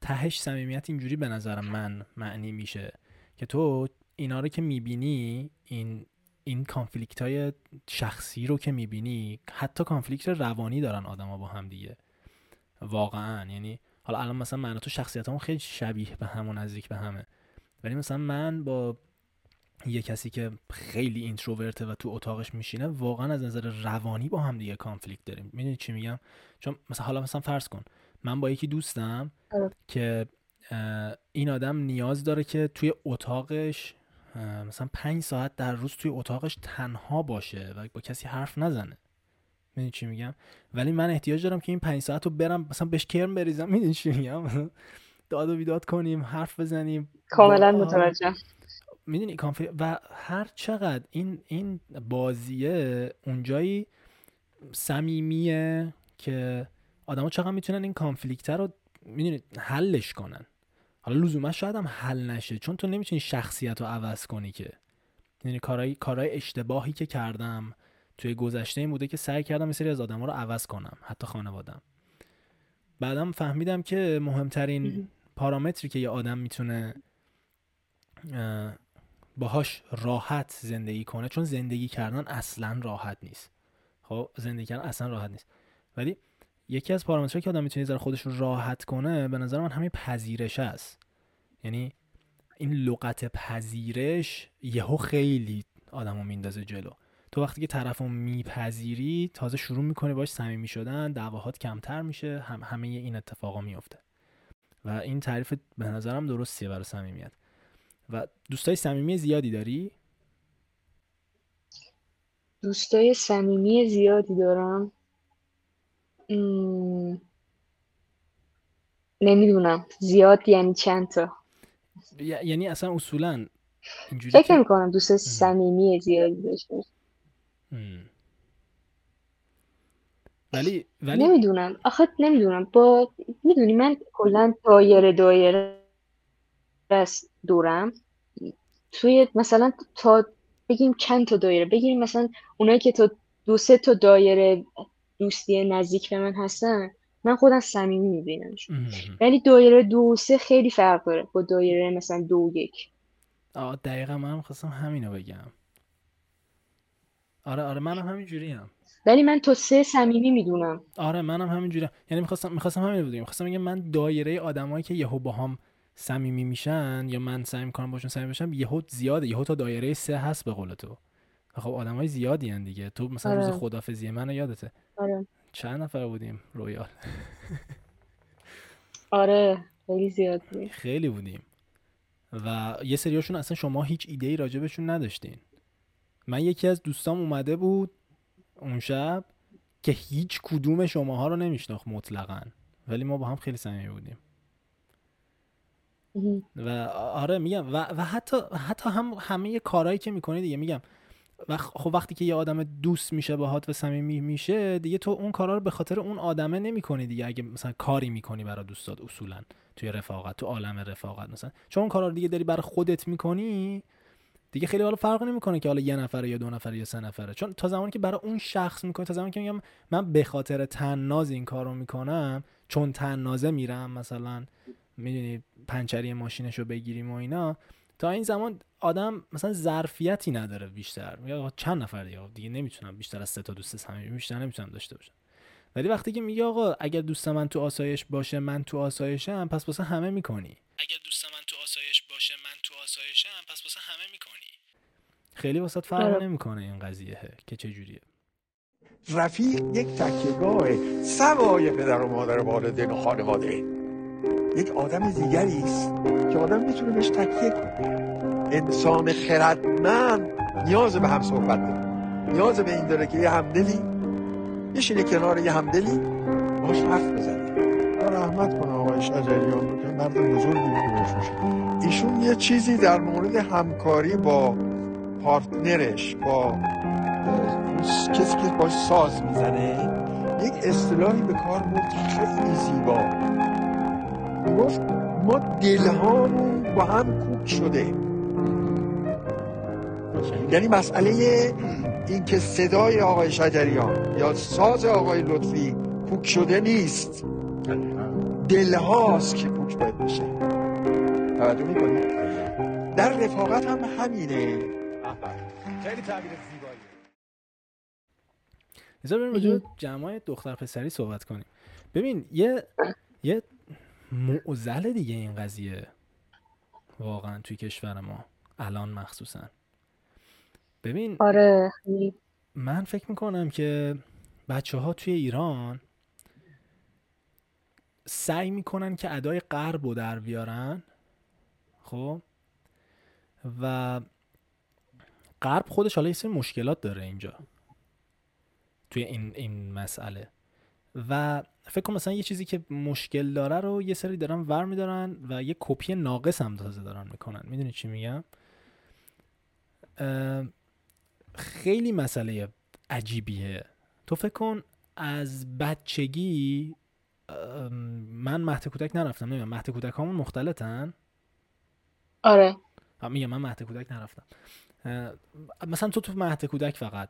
تهش صمیمیت اینجوری به نظر من معنی میشه که تو اینا رو که می‌بینی این این کانفلیکت های شخصی رو که می‌بینی حتی کانفلیکت روانی دارن آدما با هم دیگه. واقعا. یعنی حالا الان مثلا من تو شخصیت خیلی شبیه به هم و نزدیک به همه. ولی مثلا من با یه کسی که خیلی اینتروورته و تو اتاقش میشینه واقعا از نظر روانی با هم دیگه کانفلیکت داریم. می‌دونی چی میگم؟ چون مثلا حالا مثلا فرض کن من با یکی دوستم. که این آدم نیاز داره که توی اتاقش مثلا پنج ساعت در روز توی اتاقش تنها باشه و با کسی حرف نزنه. می‌دونی چی میگم؟ ولی من احتیاج دارم که این پنج ساعت رو برم مثلا بهش کرم بریزم می‌دونی چی میگم؟ داد و بیداد کنیم حرف بزنیم. کاملا متوجه می‌دونی و هر چقدر این این بازیه اونجایی صمیمیه که آدما چقدر می‌تونن این کانفلیکت رو می‌دونی حلش کنن. حالا لزوما شاید هم حل نشه چون تو نمی‌تونی شخصیت رو عوض کنی که. یعنی کارهای کارهای اشتباهی که کردم توی گذشته این بوده که سعی کردم یه سری از آدما رو عوض کنم حتی خانوادم بعدم فهمیدم که مهمترین پارامتری که یه آدم می‌تونه باهاش راحت زندگی کنه چون زندگی کردن اصلا راحت نیست. خب زندگی کردن اصلا راحت نیست. ولی یکی از پارامترهایی که آدم می‌تونه ذره خودش رو راحت کنه به نظر من همین پذیرش است. یعنی این لغت پذیرش یهو خیلی آدمو میندازه جلو. تو وقتی که طرفو میپذیری تازه شروع می‌کنی باش صمیمی شدن دعواهات کمتر میشه هم همه این اتفاقا میفته و این تعریف به نظرم درستیه برای صمیمیت. و دوستای صمیمی زیادی داری؟ دوستای صمیمی زیادی دارم. نمی‌دونم. زیاد یعنی چند تا؟ یعنی اصلا اصولا اینجوری فکر نمی کنم دوست صمیمی زیادی داشته ولی ولی نمی‌دونم. آخه نمی‌دونم. با می‌دونی من کلا دایره دایره بس دورم. توی مثلا تا بگیم چند تا دایره. بگیریم مثلا اونایی که تا دو سه تا دایره دوستی نزدیک به من هستن من خودم صمیمی میبینمش ولی دایره دو و سه خیلی فرق داره با دایره مثلا دو و یک. آه دقیقا منم خواستم همینو بگم. آره آره منم همین جوری هم ولی من تو سه صمیمی می‌دونم. آره منم همین جوری یعنی می‌خواستم می‌خواستم همین بگم. می‌خواستم بگم من دایره آدمایی که یهو با هم صمیمی میشن یا من سعی می‌کنم باشون صمیمی بشم یهو زیاده. یهو تا دایره سه هست به قول تو. خب آدمای زیادی هن دیگه. تو مثلا آره. روز خدافزی منو یادته؟ آره. چند نفر بودیم؟ رویال. آره خیلی زیاد بودیم خیلی بودیم. و یه سریاشون اصلا شما هیچ ایده ای راجبشون نداشتین. من یکی از دوستام اومده بود اون شب که هیچ کدوم شماها رو نمیشناخت مطلقا. ولی ما با هم خیلی صمیمی بودیم. و آره میگم و, و حتی حتی هم همه کارهایی که می‌کنی دیگه میگم. و خب وقتی که یه آدم دوست میشه باهات و صمیمی میشه دیگه تو اون کارا رو به خاطر اون آدمه نمی‌کنی دیگه. اگه مثلا کاری می‌کنی برای دوستات اصولا توی رفاقت تو عالم رفاقت مثلا. چون اون کارا رو دیگه داری برای خودت می‌کنی دیگه خیلی حالا فرق نمی‌کنه که حالا یه نفره یا دو نفره یا سه نفره. چون تا زمانی که برای اون شخص می‌کنی تا زمانی که میگم من به خاطر تناز این کارو می‌کنم چون تنازه میرم مثلا می‌دونی پنچری ماشینش رو بگیریم و اینا تا این زمان آدم مثلا ظرفیتی نداره بیشتر. میگه چند نفر دیگه دیگه نمی‌تونم بیشتر از سه تا دوست صمیمی بیشتر نمی‌تونم داشته باشم. ولی وقتی که میگه آقا اگر دوست من تو آسایش باشه من تو آسایشم پس واسه همه می‌کنی. اگر دوست باشه من تو آسایشم پس واسه همه می‌کنی. خیلی واسه فرق آره. نمی‌کنه این قضیه که چه جوریه رفیق یک تکیهگاه سوای پدر و مادر و والدین و خانواده. یک آدم دیگری است که آدم می‌تونه بهش تکیه کنه. انسان خردمند نیاز به هم صحبت داره. نیاز به این داره که یه همدلی بشینه کنار یه همدلی باش حرف بزنه. رحمت کنه آقای شجریان رو که مرد بزرگی بود ایشون یه چیزی در مورد همکاری با پارتنرش با کسی که باش ساز می‌زنه یک اصطلاحی به کار برد خیلی زیبا. گفت ما دلهامون با هم کوک شده. یعنی مسئله این که صدای آقای شجریان یا ساز آقای لطفی کوک شده نیست. دلهاست که کوک باید بشه توجه می‌کنید در رفاقت هم همینه. خیلی تعبیر زیبایی بذار بریم جمعای دختر پسری صحبت کنیم. ببین یه یه معزل دیگه این قضیه. واقعا توی کشور ما. الان مخصوصا. ببین آره. من فکر می‌کنم که بچه ها توی ایران سعی می‌کنن که ادای غرب رو در بیارن. خب؟ و غرب خودش حالا یه مشکلات داره اینجا. توی این, این مسئله. و فکر کنم مثلا یه چیزی که مشکل داره رو یه سری دارن ور میدارن و یه کپی ناقص هم تازه دارن می‌کنن. می‌دونی چی میگم؟ خیلی مسئله عجیبیه. تو فکر کن از بچگی من مهد کودک نرفتم. نمی‌دونم مهد کودک همون مختلطن. آره. میگم من مهد کودک نرفتم. مثلا تو تو مهد کودک فقط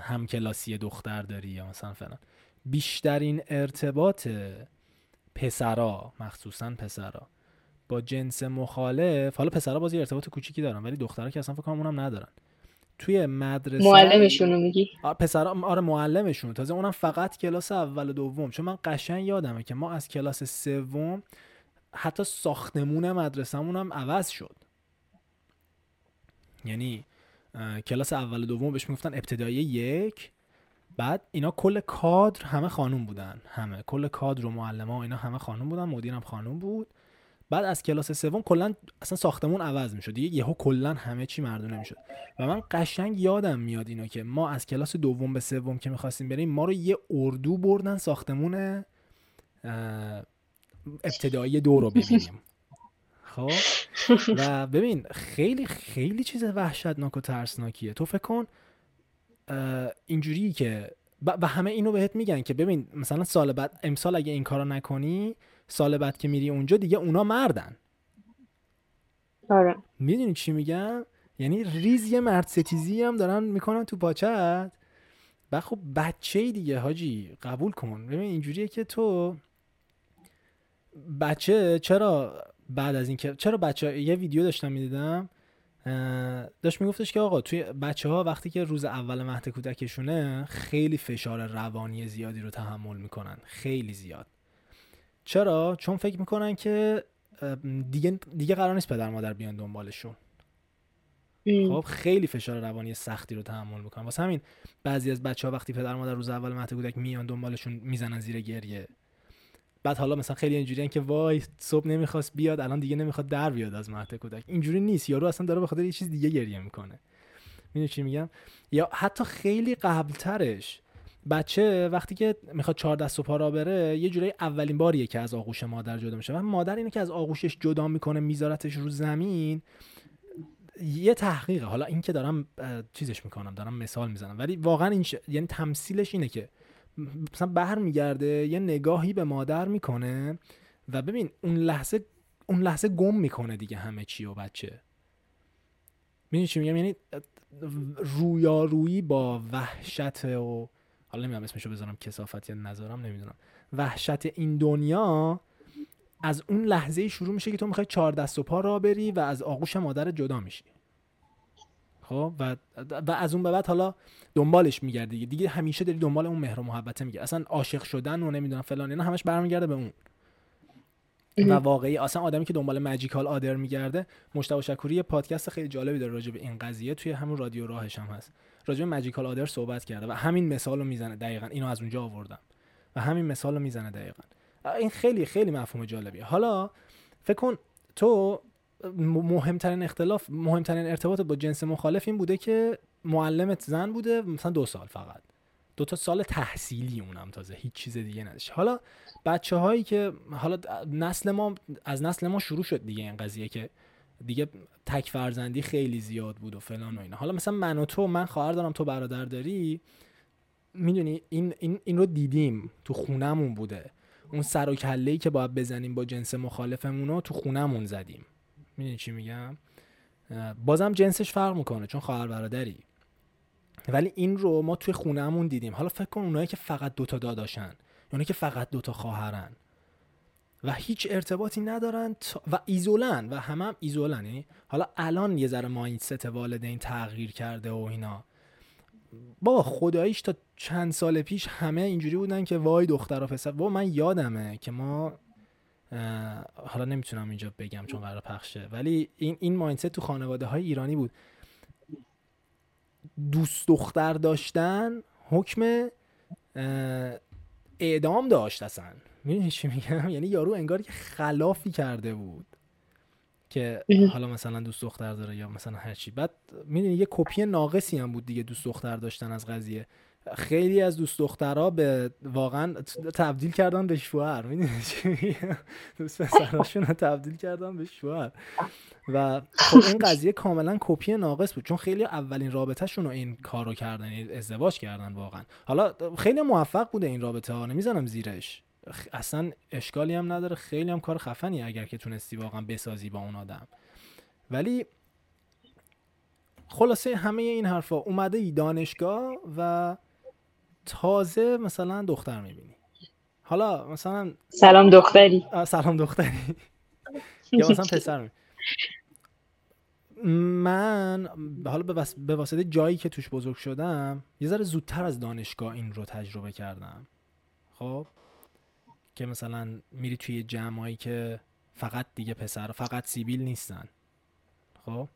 همکلاسی دختر داری یا مثلا فلان. بیشترین ارتباط پسرا مخصوصا پسرا با جنس مخالف حالا پسرا بازی ارتباط کوچیکی دارن ولی دخترها که اصلا فکر کنم اونم ندارن. توی مدرسه معلمشون میگی؟ پسرا آره معلمشون تازه اونم فقط کلاس اول و دوم. چون من قشنگ یادمه که ما از کلاس سوم حتی ساختمون مدرسهمون هم عوض شد. یعنی کلاس اول و دوم بهش می‌گفتن ابتدایی یک بعد اینا کل کادر همه خانوم بودن. همه. کل کادر و معلم ها اینا همه خانوم بودن مدیرم خانوم بود. بعد از کلاس سوم کلا اصلا ساختمون عوض می‌شد. دیگه یهو کلا همه چی مردونه می‌شد. و من قشنگ یادم میاد اینا که ما از کلاس دوم به سوم که می‌خواستیم بریم ما رو یه اردو بردن ساختمون ابتدایی دو رو ببینیم. خب؟ و ببین خیلی خیلی چیز وحشتناک و ترسناکیه. تو فکر کن اینجوری که و همه اینو بهت میگن که ببین مثلا سال بعد امسال اگه این کارو نکنی سال بعد که میری اونجا دیگه اونا مردن. آره. می‌دونی چی میگم؟ یعنی ریز یه مرد ستیزی هم دارن می‌کنن تو پاچت. و خب بچه دیگه حاجی قبول کن. ببین اینجوریه که تو بچه چرا بعد از اینکه چرا بچه یه ویدیو داشتم می‌دیدم؟ داشت میگفتش که آقا توی بچه ها وقتی که روز اول مهد کودکشونه خیلی فشار روانی زیادی رو تحمل می‌کنن خیلی زیاد. چرا؟ چون فکر می‌کنن که دیگه دیگه قرار نیست پدر مادر بیان دنبالشون. خب خیلی فشار روانی سختی رو تحمل می‌کنن. واسه همین بعضی از بچه ها وقتی پدر مادر روز اول مهد کودک میان دنبالشون می‌زنن زیر گریه. بعد حالا مثلا خیلی اینجوریان که وای صبح نمی‌خواست بیاد الان دیگه نمی‌خواد در بیاد از مهد کودک. اینجوری نیست. یارو اصلا داره به یه چیز دیگه گریه می‌کنه. می‌دونی چی میگم؟ یا حتی خیلی قبلترش بچه وقتی که می‌خواد چهار دست و پا را بره یه جوری اولین باریه که از آغوش مادر جدا میشه. و مادر اینه که از آغوشش جدا می‌کنه میذارتش رو زمین. یه تحقیقه. حالا این که دارم چیزش می‌کنم دارم مثال می‌زنم. ولی واقعا این یعنی تمثیلش اینه که مثلا بر میگرده یه نگاهی به مادر می‌کنه و ببین اون لحظه اون لحظه گم می‌کنه دیگه همه چی و بچه. می‌دونی چی میگم؟ یعنی رویارویی با وحشت و حالا نمی‌دونم اسمشو بذارم کسافت یا نذارم نمی‌دونم. وحشت این دنیا از اون لحظه شروع میشه که تو می‌خوای چهار دست و پا را بری و از آغوش مادر جدا میشی. خب و, و از اون به بعد حالا دنبالش میگردی دیگه. دیگه همیشه داری دنبال اون مهر و محبته میگه اصلا عاشق شدن و نمی‌دونم فلان اینا همش برمیگرده به اون. و واقعی اصلا آدمی که دنبال ماجیکال آدر میگرده مشتاق شکوری یه پادکست خیلی جالبی داره راجع به این قضیه. توی همون رادیو راهش هم هست. راجع به ماجیکال آدر صحبت کرده و همین مثال رو می‌زنه. دقیقا اینو از اونجا آوردم. و همین مثال رو می‌زنه دقیقا. این خیلی خیلی مفهوم جالبیه. حالا فکر کن تو مهمترین اختلاف مهمترین ارتباط با جنس مخالف این بوده که معلمت زن بوده مثلا دو سال فقط. دو تا سال تحصیلی اونم تازه هیچ چیز دیگه نداشت. حالا بچه هایی که حالا نسل ما از نسل ما شروع شد دیگه این قضیه که دیگه تک فرزندی خیلی زیاد بود و فلان و اینا. حالا مثلا من و تو من خواهر دارم تو برادر داری می‌دونی این, این, این رو دیدیم تو خونمون بوده. اون سر و کله که باید بزنیم با جنس مخالفمون رو تو خونمون زدیم. می‌دونی چی میگم؟ بازم جنسش فرق می‌کنه چون خواهر برادری. ولی این رو ما توی خونهمون دیدیم. حالا فکر کن اونایی که فقط دوتا داداشن اونایی که فقط دوتا خواهرن. و هیچ ارتباطی ندارن و ایزولن و همه هم ایزولن. یعنی حالا الان یه ذره مایندست والدین تغییر کرده و اینا. با خداییش تا چند سال پیش همه اینجوری بودن که وای دختر و پسر. با من یادمه که ما حالا نمی‌تونم اینجا بگم چون قرار پخشه. ولی این این مایندست تو خانواده های ایرانی بود. دوست دختر داشتن حکم اعدام داشت اصلا. می‌دونی چی میگم؟ یعنی یارو انگار که خلافی کرده بود که حالا مثلا دوست دختر داره یا مثلا هر چی. بعد می‌دونی یه کپی ناقصی هم بود دیگه دوست دختر داشتن از قضیه. خیلی از دوست دخترها به واقعا تبدیل کردن به شوهر. می‌دونی دوست پسراشون رو تبدیل کردن به شوهر. و خب این قضیه کاملا کپی ناقص بود چون خیلی اولین رابطهشون رو این کارو کردن ازدواج کردن واقعا. حالا خیلی موفق بوده این رابطه ها نمی‌زنم زیرش. اصلا اشکالی هم نداره خیلی هم کار خفنی اگر که تونستی واقعا بسازی با اون آدم. ولی خلاصه همه این حرفا اومده ای دانشگاه و تازه مثلا دختر می‌بینی. حالا مثلا سلام دختری. سلام دختری. یا مثلا پسر من حالا به واسطه جایی که توش بزرگ شدم یه ذره زودتر از دانشگاه این رو تجربه کردم. خب؟ که مثلا میری توی جمعایی که فقط دیگه پسر فقط سیبیل نیستن. خب؟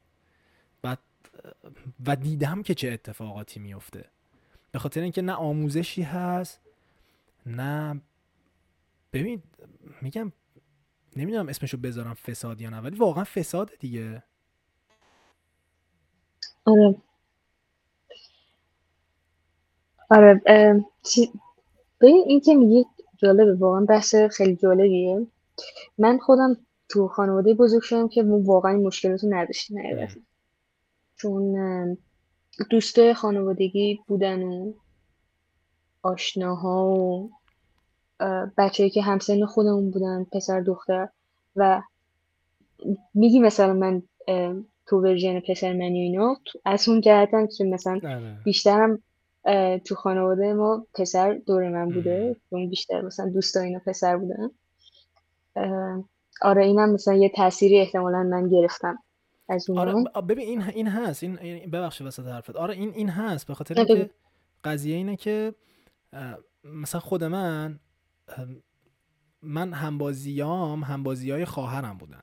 بعد و دیدم که چه اتفاقاتی میفته به خاطر اینکه نه آموزشی هست نه ببین میگم نمی‌دونم اسمشو بذارم فساد یا نه ولی واقعا فساد دیگه. آره. آره ببین این که میگی جالبه واقعا بحث خیلی جالبیه. من خودم تو خانواده بزرگ شدم که واقعا این مشکلات رو نداشتیم چون دوست خانوادگی بودن و آشناها و بچه‌ای که همسن خودمون بودن پسر دختر و میگی مثلا من تو ورژن پسر منی اینا از اون جهتم که مثلا بیشترم تو خانواده ما پسر دور من بوده اون بیشتر مثلا دوستا اینا پسر بودن. آره اینم مثلا یه تأثیری احتمالا من گرفتم. از آره ببین این این هست. این ببخشید وسط حرفت. آره این این هست. به خاطر اینکه قضیه اینه که مثلا خود من من همبازیام همبازی های خواهرم بودن.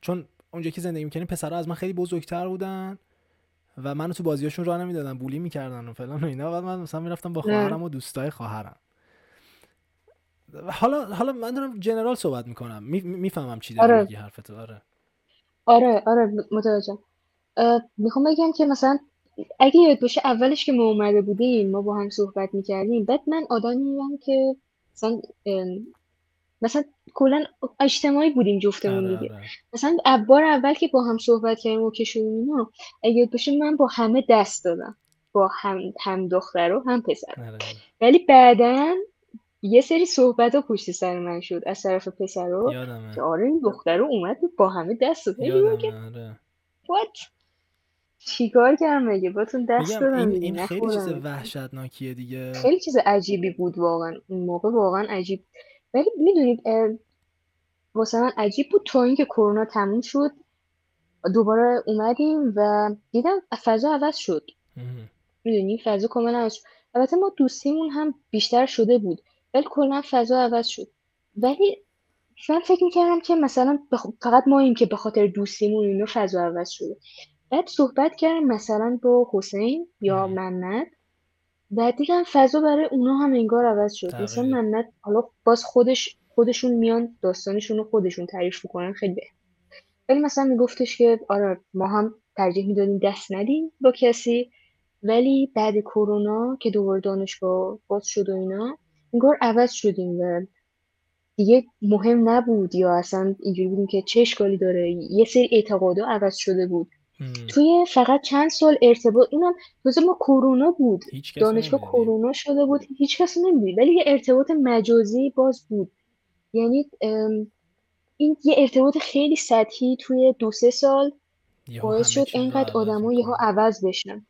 چون اونجا که زندگی می‌کنیم پسرها از من خیلی بزرگتر بودن و منو تو بازیاشون راه نمی‌دادن بولی می‌کردن و فلان و اینا. بعد من مثلا می‌رفتم با خواهرم و دوستای خواهرم. حالا حالا من دارم جنرال صحبت می‌کنم. می‌فهمم چی داری آره. میگی حرفتو. آره. آره آره متوجهم. می‌خوام بگم که مثلا اگه یاد باشه اولش که ما اومده بودیم ما با هم صحبت می‌کردیم بعد من آدمی هم که مثلا مثلا کلا اجتماعی بودیم جفتمون آره دیگه. آره. مثلا بار اول که با هم صحبت کردیم و که شدیم اینا اگه یاد باشه من با همه دست دادم. با هم هم دختر و هم پسر. آره آره. ولی بعدا یه سری صحبت ها پشت سر من شد از طرف پسر رو که یادمه آره این دختر رو اومد با همه دست دیدم که آره. What چیکار کردم مگه؟ باتون دست دادم این این خیلی چیز وحشتناکیه دیگه. خیلی چیز عجیبی بود واقعا. اون موقع واقعا عجیب. ولی می‌دونید واسه من عجیب بود تا اینکه کرونا تموم شد. دوباره اومدیم و دیدم فضا عوض شد. می‌دونی؟ فضا کاملا عوض شد. البته ما دوستیمون هم بیشتر شده بود. ولی کلا فضا عوض شد. ولی من فکر می‌کردم که مثلا بخ- فقط ماییم که به خاطر دوستیمون اینو فضا عوض شده. بعد صحبت کردم مثلا با حسین یا. منت. و دیدم فضا برای اونا هم انگار عوض شد. مثلا منت حالا باز خودش خودشون میان داستانشون رو خودشون تعریف می‌کنن خیلی بهتر. ولی مثلا میگفتش که آره ما هم ترجیح می‌دادیم دست ندیم با کسی. ولی بعد کرونا که دوباره دانشگاه باز شد و اینا انگار عوض شدیم و دیگه مهم نبود یا اصلا اینجوری بودیم که چه اشکالی داره. یه سری اعتقادا عوض شده بود. توی فقط چند سال ارتباط اینم تازه ما کرونا بود. دانشگاه کرونا شده بود. هیچ کس نمی‌دید ولی یه ارتباط مجازی باز بود. یعنی این یه ارتباط خیلی سطحی توی دو سه سال باعث شد انقدر آدما یهو عوض بشن.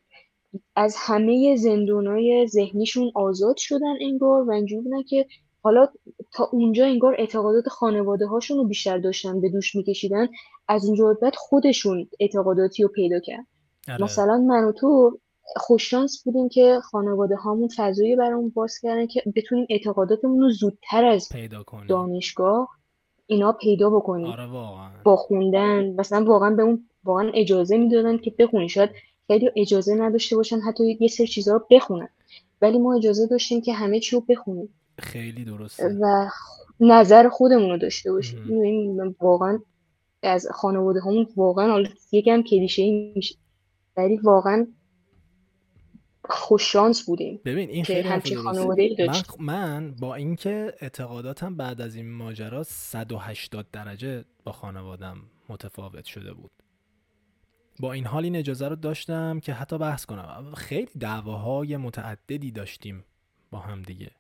از همه زندونای ذهنیشون آزاد شدن انگار و اینجوری بودن که حالا تا اونجا انگار اعتقادات خانواده هاشون رو بیشتر داشتن به دوش میکشیدن. از اونجا بعد خودشون اعتقاداتی رو پیدا کرد. آره. مثلا من و تو خوششانس بودیم که خانواده هامون فضایی برامون باز کردن که بتونیم اعتقاداتمون رو زودتر از پیدا کنیم. دانشگاه اینا پیدا بکنیم. آره واقعا. با خوندن. مثلا واقعا به اون واقعا اجازه می‌دادن که بخونی شاید خیلی اجازه نداشته باشن حتی یه سری چیزها رو بخونن. ولی ما اجازه داشتیم که همه چی رو بخونیم. خیلی درسته. و نظر خودمون رو داشته باشیم. من واقعا از خانواده همون واقعا یکم کلیشه میشه ولی واقعا خوششانس بودیم ببین این خیلی همچین خانواده ای من من با اینکه اعتقاداتم بعد از این ماجرا 180 درجه با خانوادم متفاوت شده بود. با این حال این اجازه رو داشتم که حتی بحث کنم. خیلی دعواهای متعددی داشتیم با هم دیگه.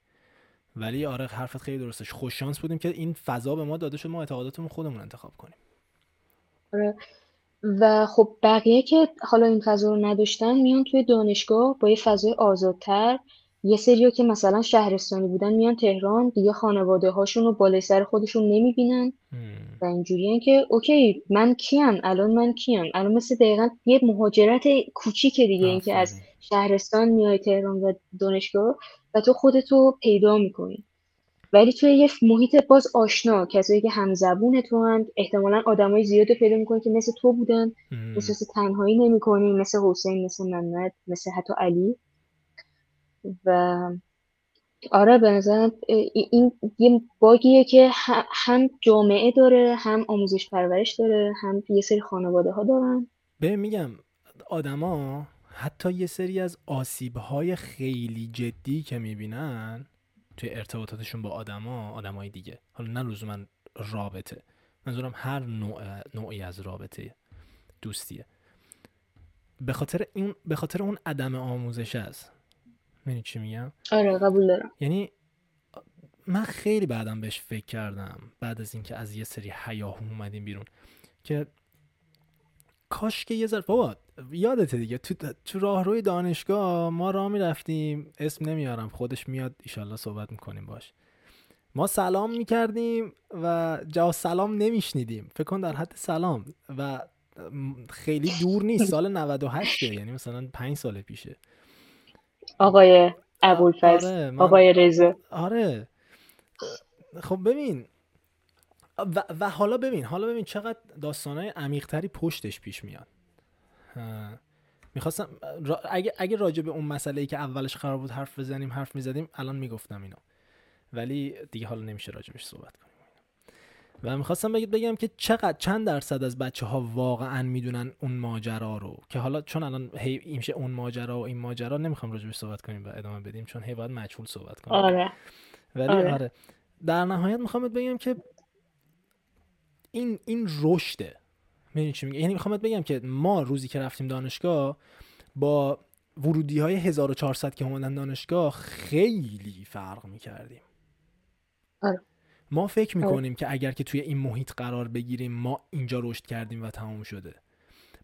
ولی آره حرفت خیلی درستش. خوش شانس بودیم که این فضا به ما داده شد ما اعتقاداتمون خودمون انتخاب کنیم. آره. و خب بقیه که حالا این فضا رو نداشتن میان توی دانشگاه با یه فضای آزادتر یه سریا که مثلا شهرستانی بودن میان تهران دیگه خانواده هاشون رو بالای سر خودشون نمی‌بینن. و اینجوریه که اوکی من کیم؟ الان من کیم؟ الان مثل دقیقا یه مهاجرت کوچیکه دیگه این که از شهرستان میای تهران و دانشگاه و تو خودتو پیدا می‌کنی. ولی توی یه محیط باز آشنا کسایی که همزبون تو هن احتمالا آدمای زیاد پیدا می‌کنی که مثل تو بودن. احساس تنهایی نمی‌کنی مثل حسین مثل محمد مثل حتی علی. و آره به نظرم این یه باگیه که هم جامعه داره هم آموزش پرورش داره هم یه سری خانواده ها دارن. به میگم آدما حتی یه سری از آسیب خیلی جدی که می‌بینن توی ارتباطاتشون با آدما آدمای دیگه. حالا نه لزوما رابطه. منظورم هر نوع نوعی از رابطه دوستیه. به خاطر این به خاطر اون عدم آموزش است می‌دونی چی میگم؟ آره قبول دارم. یعنی من خیلی بعدم بهش فکر کردم بعد از اینکه از یه سری حیاه اومدیم بیرون که کاش که یه ذره بابا یادته دیگه تو تو راهروی دانشگاه ما راه می‌رفتیم اسم نمیارم خودش میاد ایشالله صحبت می‌کنیم باش. ما سلام می‌کردیم و جواب سلام نمیشنیدیم فکر کن در حد سلام. و خیلی دور نیست سال 98 یعنی مثلا 5 سال پیشه. آقای ابوالفضل آره آقای رضا. آره. خب ببین و, و حالا ببین حالا ببین چقدر داستانهای عمیقتری پشتش پیش میاد. می‌خواستم اگه, اگه راجع به اون مسئله ای که اولش قرار بود حرف بزنیم حرف می‌زدیم الان می‌گفتم اینو. ولی دیگه حالا نمیشه راجبش صحبت و می‌خواستم بگید بگم که چقدر چند درصد از بچه ها واقعا می‌دونن اون ماجرا رو که حالا چون الان هی میشه اون ماجرا و این ماجرا نمی‌خوام راجبش صحبت کنیم و ادامه بدیم چون هی باید مجهول صحبت کنیم آره ولی آره. آره. در نهایت می‌خوام بگم که این این رشده می‌دونی چی میگه یعنی می‌خوام بگم که ما روزی که رفتیم دانشگاه با ورودی های 1400 که اومدن دانشگاه خیلی فرق می‌کردیم آره. ما فکر آره. می‌کنیم که اگر که توی این محیط قرار بگیریم ما اینجا رشد کردیم و تمام شده.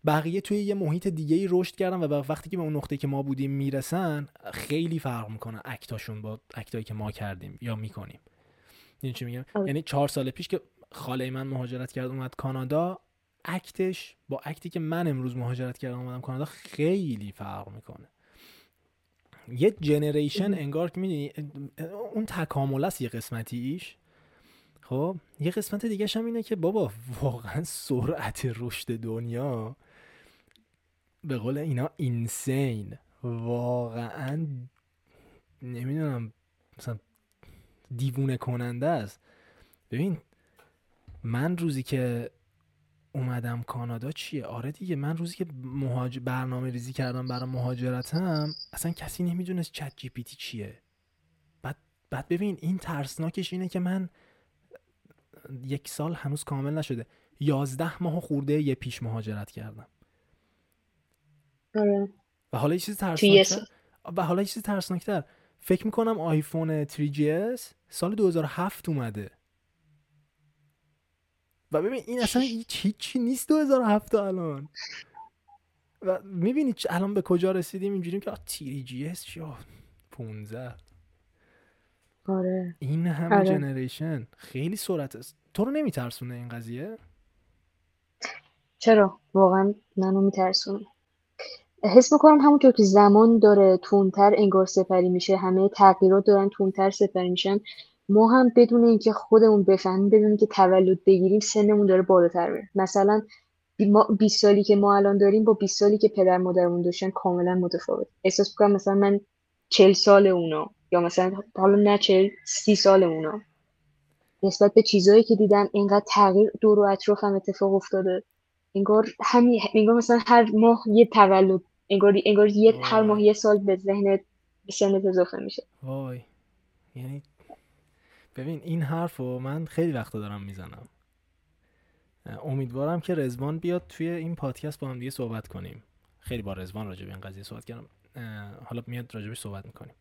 بقیه توی یه محیط دیگه ای رشد کردن و وقتی که به اون نقطه که ما بودیم می‌رسن خیلی فرق می‌کنه اکتاشون با اکتایی که ما کردیم یا می‌کنیم. یعنی چی میگم؟ آره. یعنی چهار سال پیش که خاله من مهاجرت کرد اومد کانادا اکتش با اکتی که من امروز مهاجرت کردم اومدم کانادا خیلی فرق می‌کنه. یه جنریشن انگار که می‌دونی اون تکامل است یه قسمتیش. خب یه قسمت دیگه هم اینه که بابا واقعا سرعت رشد دنیا به قول اینا اینسین واقعا نمی‌دونم مثلا دیوونه کننده است. ببین من روزی که اومدم کانادا چیه؟ آره دیگه من روزی که مهاج... برنامه ریزی کردم برای مهاجرتم اصلا کسی نمی‌دونست چت جی پی تی چیه. بعد بعد ببین این ترسناکش اینه که من یک سال هنوز کامل نشده. یازده ماه خورده یه پیش مهاجرت کردم. آره. و حالا یه چیز ترسناکتر و حالا یه چیز ترسناکتر. فکر می‌کنم آیفون 3GS سال 2007 اومده. و ببین این اصلا هیچ چی نیست 2007 الان. و می‌بینی الان به کجا رسیدیم؟ اینجوریم که تیری جی اس چی؟ 15 آره. این همه آره. جنریشن خیلی سرعت است. تو رو نمیترسونه این قضیه؟ چرا؟ واقعا منو میترسونه. حس می‌کنم همونطور که زمان داره تونتر انگار سپری میشه همه تغییرات دارن تونتر سپری میشن. ما هم بدون اینکه خودمون بفهمیم بدون که تولد بگیریم سنمون داره بالاتر میره. مثلا 20 سالی که ما الان داریم با 20 سالی که پدر مادرمون داشتن کاملا متفاوت. احساس می‌کنم مثلا من 40 سال اونا. یا مثلا حالا نه 40 30 سال اونا. نسبت به چیزهایی که دیدم اینقدر تغییر دور و اطرافم اتفاق افتاده. انگار همین انگار مثلا هر ماه یه تولد انگار انگار یه هر ماه یه سال به ذهنت به سنت اضافه میشه. وای. یعنی ببین این حرف رو من خیلی وقت دارم می‌زنم. امیدوارم که رزوان بیاد توی این پادکست با هم دیگه صحبت کنیم. خیلی با رزوان راجع به این قضیه صحبت کردم. حالا میاد راجبش صحبت می‌کنیم.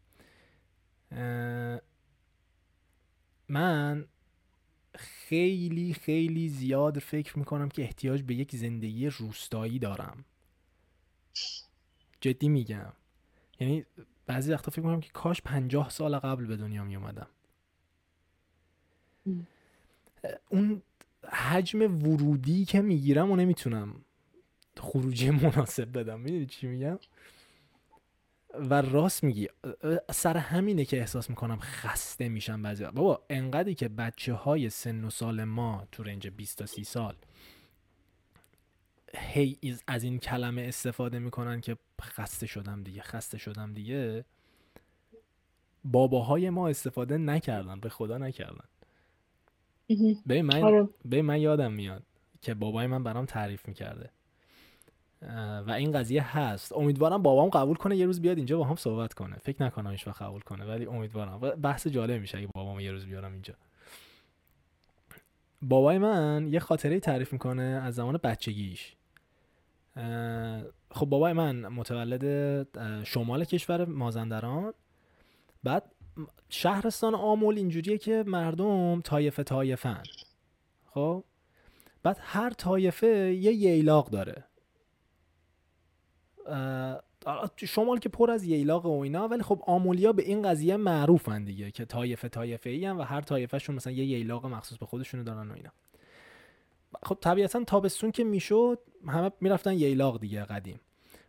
من خیلی خیلی زیاد فکر می‌کنم که احتیاج به یک زندگی روستایی دارم. جدی میگم. یعنی بعضی وقتا فکر می‌کنم که کاش پنجاه سال قبل به دنیا می اومدم اون حجم ورودی که می‌گیرم و نمی‌تونم خروجی مناسب بدم. می‌دونی چی میگم؟ و راست میگی سر همینه که احساس می‌کنم خسته میشم بعضی بابا انقدری که بچه های سن و سال ما تو رنج 20 تا 30 سال هی از این کلمه استفاده می‌کنن که خسته شدم دیگه خسته شدم دیگه باباهای ما استفاده نکردن به خدا نکردن. به من آره. به من یادم میاد که بابای من برام تعریف می‌کرده. و این قضیه هست. امیدوارم بابام قبول کنه یه روز بیاد اینجا با هم صحبت کنه. فکر نکنم هیچ قبول کنه ولی امیدوارم. بحث جالب میشه اگه بابام یه روز بیارم اینجا. بابای من یه خاطره تعریف می‌کنه از زمان بچگیش. خب بابای من متولد شمال کشور مازندران. بعد شهرستان آمول اینجوریه که مردم تایفه تایفن خب؟ بعد هر تایفه یه ییلاق داره. شمال که پر از ییلاق و اینا ولی خب آمولیا به این قضیه معروفن دیگه که تایفه تایفه ای هم و هر تایفهشون مثلا یه ییلاق مخصوص به خودشونو دارن و اینا. خب طبیعتا تابستون که می‌شد همه می‌رفتن ییلاق دیگه قدیم.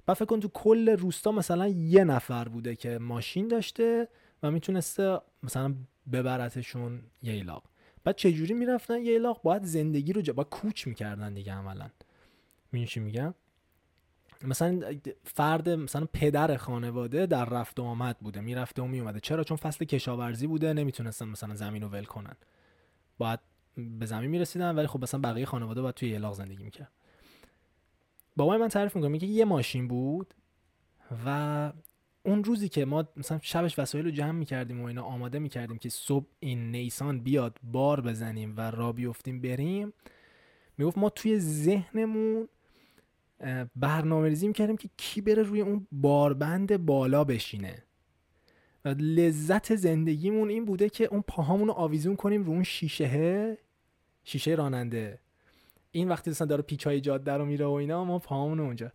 بعد فکر کن تو کل روستا مثلا یه نفر بوده که ماشین داشته و می‌تونسته مثلا ببرتشون ییلاق. بعد چجوری می‌رفتن ییلاق؟ باید زندگی رو جا باید کوچ می‌کردن دیگه عملا. می‌دونی میگم؟ مثلا فرد مثلا پدر خانواده در رفت و آمد بوده می‌رفته و میومده چرا؟ چون فصل کشاورزی بوده نمی‌تونستن مثلا زمین رو ول کنن. باید به زمین می‌رسیدن ولی خب مثلا بقیه خانواده باید توی یلاق زندگی می‌کرد. بابای من تعریف می‌کنه میگه یه ماشین بود و اون روزی که ما مثلا شبش وسایل رو جمع می‌کردیم و اینا آماده می‌کردیم که صبح این نیسان بیاد بار بزنیم و را بیفتیم بریم می‌گفت ما توی ذهنمون برنامه ریزی می‌کردیم که کی بره روی اون باربند بالا بشینه. و لذت زندگیمون این بوده که اون پاهامون رو آویزون کنیم رو اون شیشه شیشه راننده. این وقتی مثلا داره پیچای جاده رو میره و اینا ما پاهامون اونجا.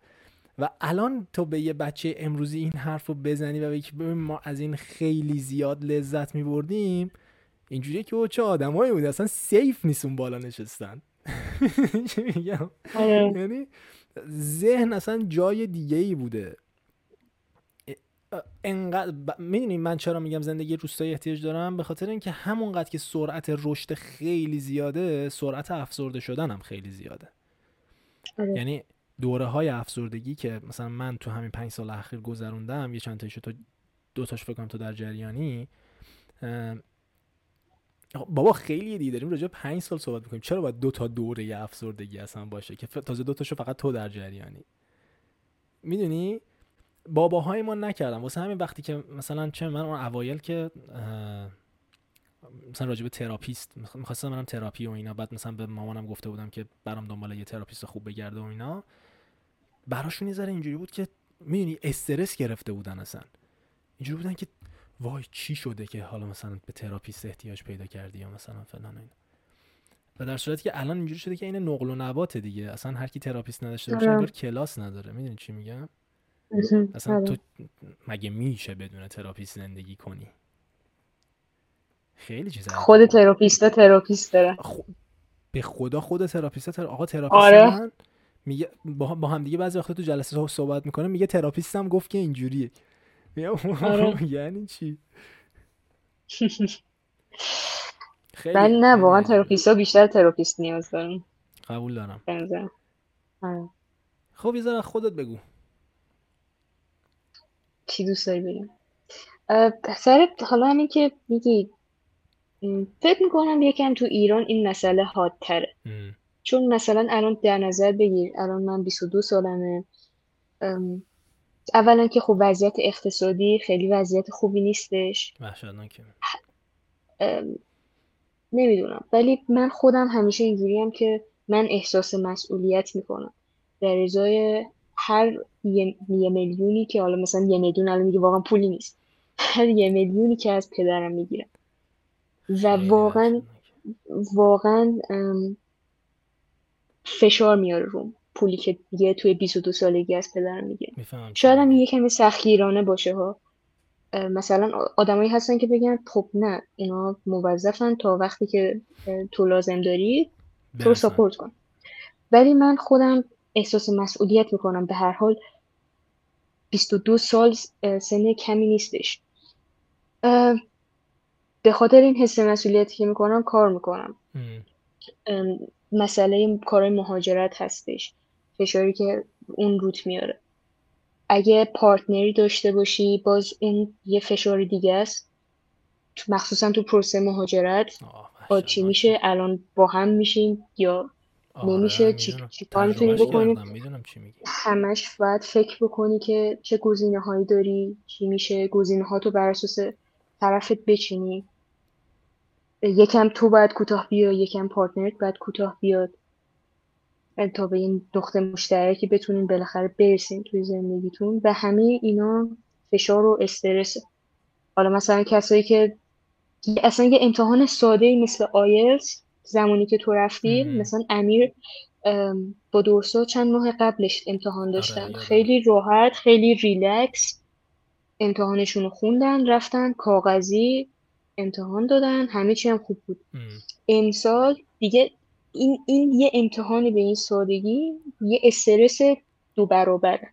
و الان تو به یه بچه امروزی این حرف رو بزنی و بگی ببین ما از این خیلی زیاد لذت میبردیم. اینجوریه که چه آدمایی بوده اصلا سیف نیست اون بالا نشستن. چی میگم؟ آره. یعنی ذهن اصلا جای دیگه ای بوده انقدر ب... می‌دونی من چرا میگم زندگی روستایی احتیاج دارم؟ به خاطر اینکه همونقدر که سرعت رشد خیلی زیاده سرعت افسرده شدن هم خیلی زیاده. آره. یعنی دوره های افسردگی که مثلا من تو همین پنج سال اخیر گذروندم یه چند تایشو تو دو تاش فکر کنم تو در جریانی بابا خیلی دیگه داریم راجع پنج سال صحبت می‌کنیم. چرا باید دو تا دوره افسردگی اصلا باشه که تازه دو تاشو فقط تو در جریانی؟ می‌دونی؟ باباهای ما نکردم واسه همین وقتی که مثلا چه من اون اوایل که مثلا راجع به therapist می‌خواستم منم تراپی و اینا بعد مثلا به مامانم گفته بودم که برام دنبال یه therapist خوب بگرده و اینا. براشون یه اینجوری بود که می‌دونی استرس گرفته بودن اصلا. اینجوری بودن که وای چی شده که حالا مثلا به therapist احتیاج پیدا کردی یا مثلا فلان اینا. و در صورتی که الان اینجوری شده که این نقل و نبات دیگه. اصلا هر کی therapist نداشته باشه انگار کلاس نداره. می‌دونی چی میگم؟ اصلا تو مگه میشه بدون therapist زندگی کنی؟ خیلی چیز خود therapist therapist داره. خ... به خدا خود therapist ther... آقا therapist آره. من میگه با, با هم دیگه بعضی وقتا تو جلسه صحبت می‌کنه میگه therapist م گفت که اینجوریه. میگم آره. یعنی چی خیلی ولی نه واقعا therapist ها بیشتر therapist نیاز دارن قبول دارم. آره. خب یه ذره خودت بگو چی دوست داری بگم اه، سر حالا همین که میگی فکر می‌کنم یکم تو ایران این مسئله حادتره. چون مثلا الان در نظر بگیر الان من 22 سالمه اولا که خب وضعیت اقتصادی خیلی وضعیت خوبی نیستش. ام، نمی‌دونم. ولی من خودم همیشه اینجوریم که من احساس مسئولیت می‌کنم. در ازای هر یه, یه میلیونی که حالا مثلا یه میلیون الان میگه واقعا پولی نیست. هر یه میلیونی که از پدرم می‌گیرم. و واقعا. واقعا فشار میاره روم. پولی که دیگه توی 22 سالگی از می‌فهمم چی شاید هم. یه کمی سختگیرانه باشه ها. مثلا آدمایی هستن که بگن خب نه اینا موظفن تا وقتی که تو لازم داری تو. ساپورت کن. ولی من خودم احساس مسئولیت می‌کنم به هر حال 22 سال سن کمی نیستش. به خاطر این حس مسئولیتی که می‌کنم کار می‌کنم. مسئله کار مهاجرت هستش. فشاری که اون روت میاره. اگه پارتنری داشته باشی باز اون یه فشار دیگه است. مخصوصا تو پروسه مهاجرت. با. چی میشه؟ الان با هم میشیم یا آره، نمیشه؟ چی- می‌دونم. چی کار می‌تونی بکنی؟ همش باید فکر بکنی که چه گزینه هایی داری چی میشه گزینه ها تو بر اساس طرفت بچینی. یکم تو باید کوتاه بیا یکم پارتنرت باید کوتاه بیاد. تا به این نقطه مشترکی بتونین بالاخره برسین توی زندگیتون و همه اینا فشار و استرس حالا مثلا کسایی که اصلا یه امتحان ساده مثل آیلتس زمانی که تو رفتی. مثلا امیر ام، با دورسا چند ماه قبلش امتحان داشتن یادم. خیلی راحت خیلی ریلکس امتحانشون رو خوندن رفتن کاغذی امتحان دادن همه چی هم خوب بود ام. امسال دیگه این این یه امتحانی به این سادگی یه استرس دو برابره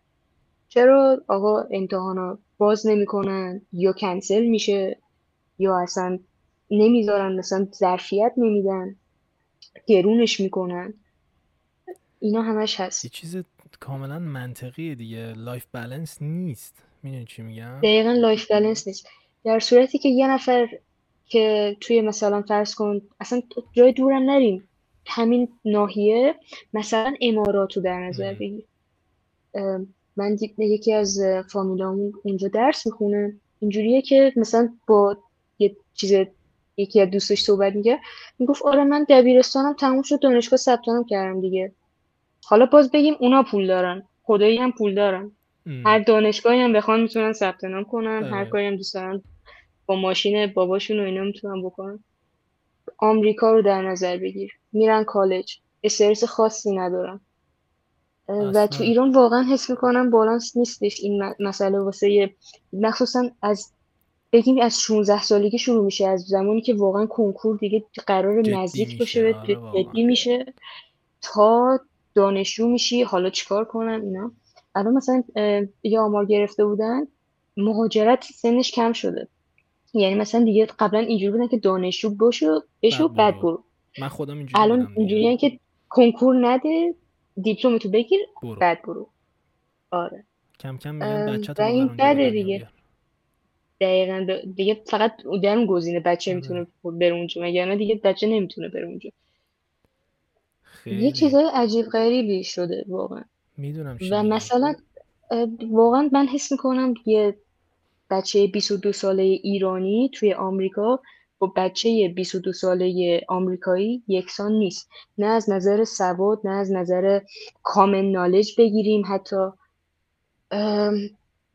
چرا آقا امتحانا باز نمی‌کنن یا کنسل میشه یا اصلا نمی‌ذارن مثلا ظرفیت نمیدن گرونش می‌کنن؟ اینا همش هست. یه چیز کاملا منطقیه دیگه. life balance نیست. می‌دونی چی میگم؟ دقیقا life balance نیست. در صورتی که یه نفر که توی مثلا فرض کن اصلا جای دورم نریم. همین ناحیه مثلا اماراتو در نظر. بگیر. ام، من یکی از فامیلامون اونجا درس می‌خونه. اینجوریه که مثلا با یه چیز یکی از دوستش صحبت میگه می‌گفت آره من دبیرستانم تموم شد دانشگاه ثبت کردم دیگه. حالا باز بگیم اونا پول دارن. خدایی هم پول دارن. ام. هر دانشگاهی هم بخوان می‌تونن ثبت نام کنن هر آره. کاری هم دوست دارن. با ماشین باباشون و اینا می‌تونن بکنن. آمریکا رو در نظر بگیر. میرن کالج. استرس خاصی ندارن. و. تو ایران واقعا حس می‌کنم بالانس نیستش این مسئله واسه یه- مخصوصا از بگیم از 16 سالگی شروع میشه از زمانی که واقعا کنکور دیگه قرار نزدیک باشه به آره. جدی میشه. تا دانشجو میشی حالا چیکار کنن اینا. الان مثلا یه آمار گرفته بودن مهاجرت سنش کم شده. یعنی مثلا دیگه قبلا اینجوری بودن که دانشجو باشو بشو بعد برو. برو من خودم اینجوری الان اینجوریه که کنکور نده دیپلمتو بگیر برو. بعد برو. آره. کم کم میگن ام، بچه تو و ببر این بده دیگه. دقیقا. دیگه فقط در اون گزینه بچه آره. می‌تونه بره اونجا. مگر دیگه بچه نمی‌تونه بره اونجا؟ یه چیزای عجیب غریبی شده واقعا. می‌دونم و. مثلا واقعا من حس می‌کنم یه بچه 22 ساله ایرانی توی آمریکا با بچه 22 ساله آمریکایی یکسان نیست. نه از نظر سواد نه از نظر کامن نالج بگیریم حتی.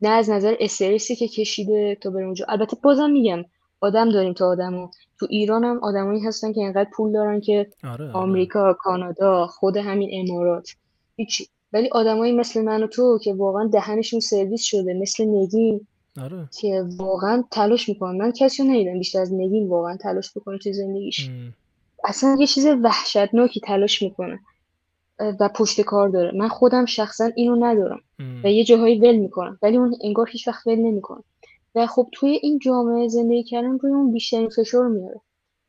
نه از نظر استرسی که کشیده تا بره اونجا. البته بازم میگم آدم داریم تا آدمو تو ایران هم آدمایی هستن که اینقدر پول دارن که آره آره. آمریکا کانادا خود همین امارات. هیچی. ولی آدمایی مثل من و تو که واقعا دهنشون سرویس شده مثل نگین. آره. که واقعا تلاش می‌کنن من کسی رو ندیدم بیشتر از نگین واقعا تلاش بکنه تو زندگیش. ام. اصلا یه چیز وحشتناکی تلاش می‌کنه و پشت کار داره. من خودم شخصا اینو ندارم ام. و یه جاهایی ول می‌کنم ولی اون انگار هیچ وقت ول نمی‌کنه و خب توی این جامعه زندگی کردن روی اون بیشترین فشار میاره.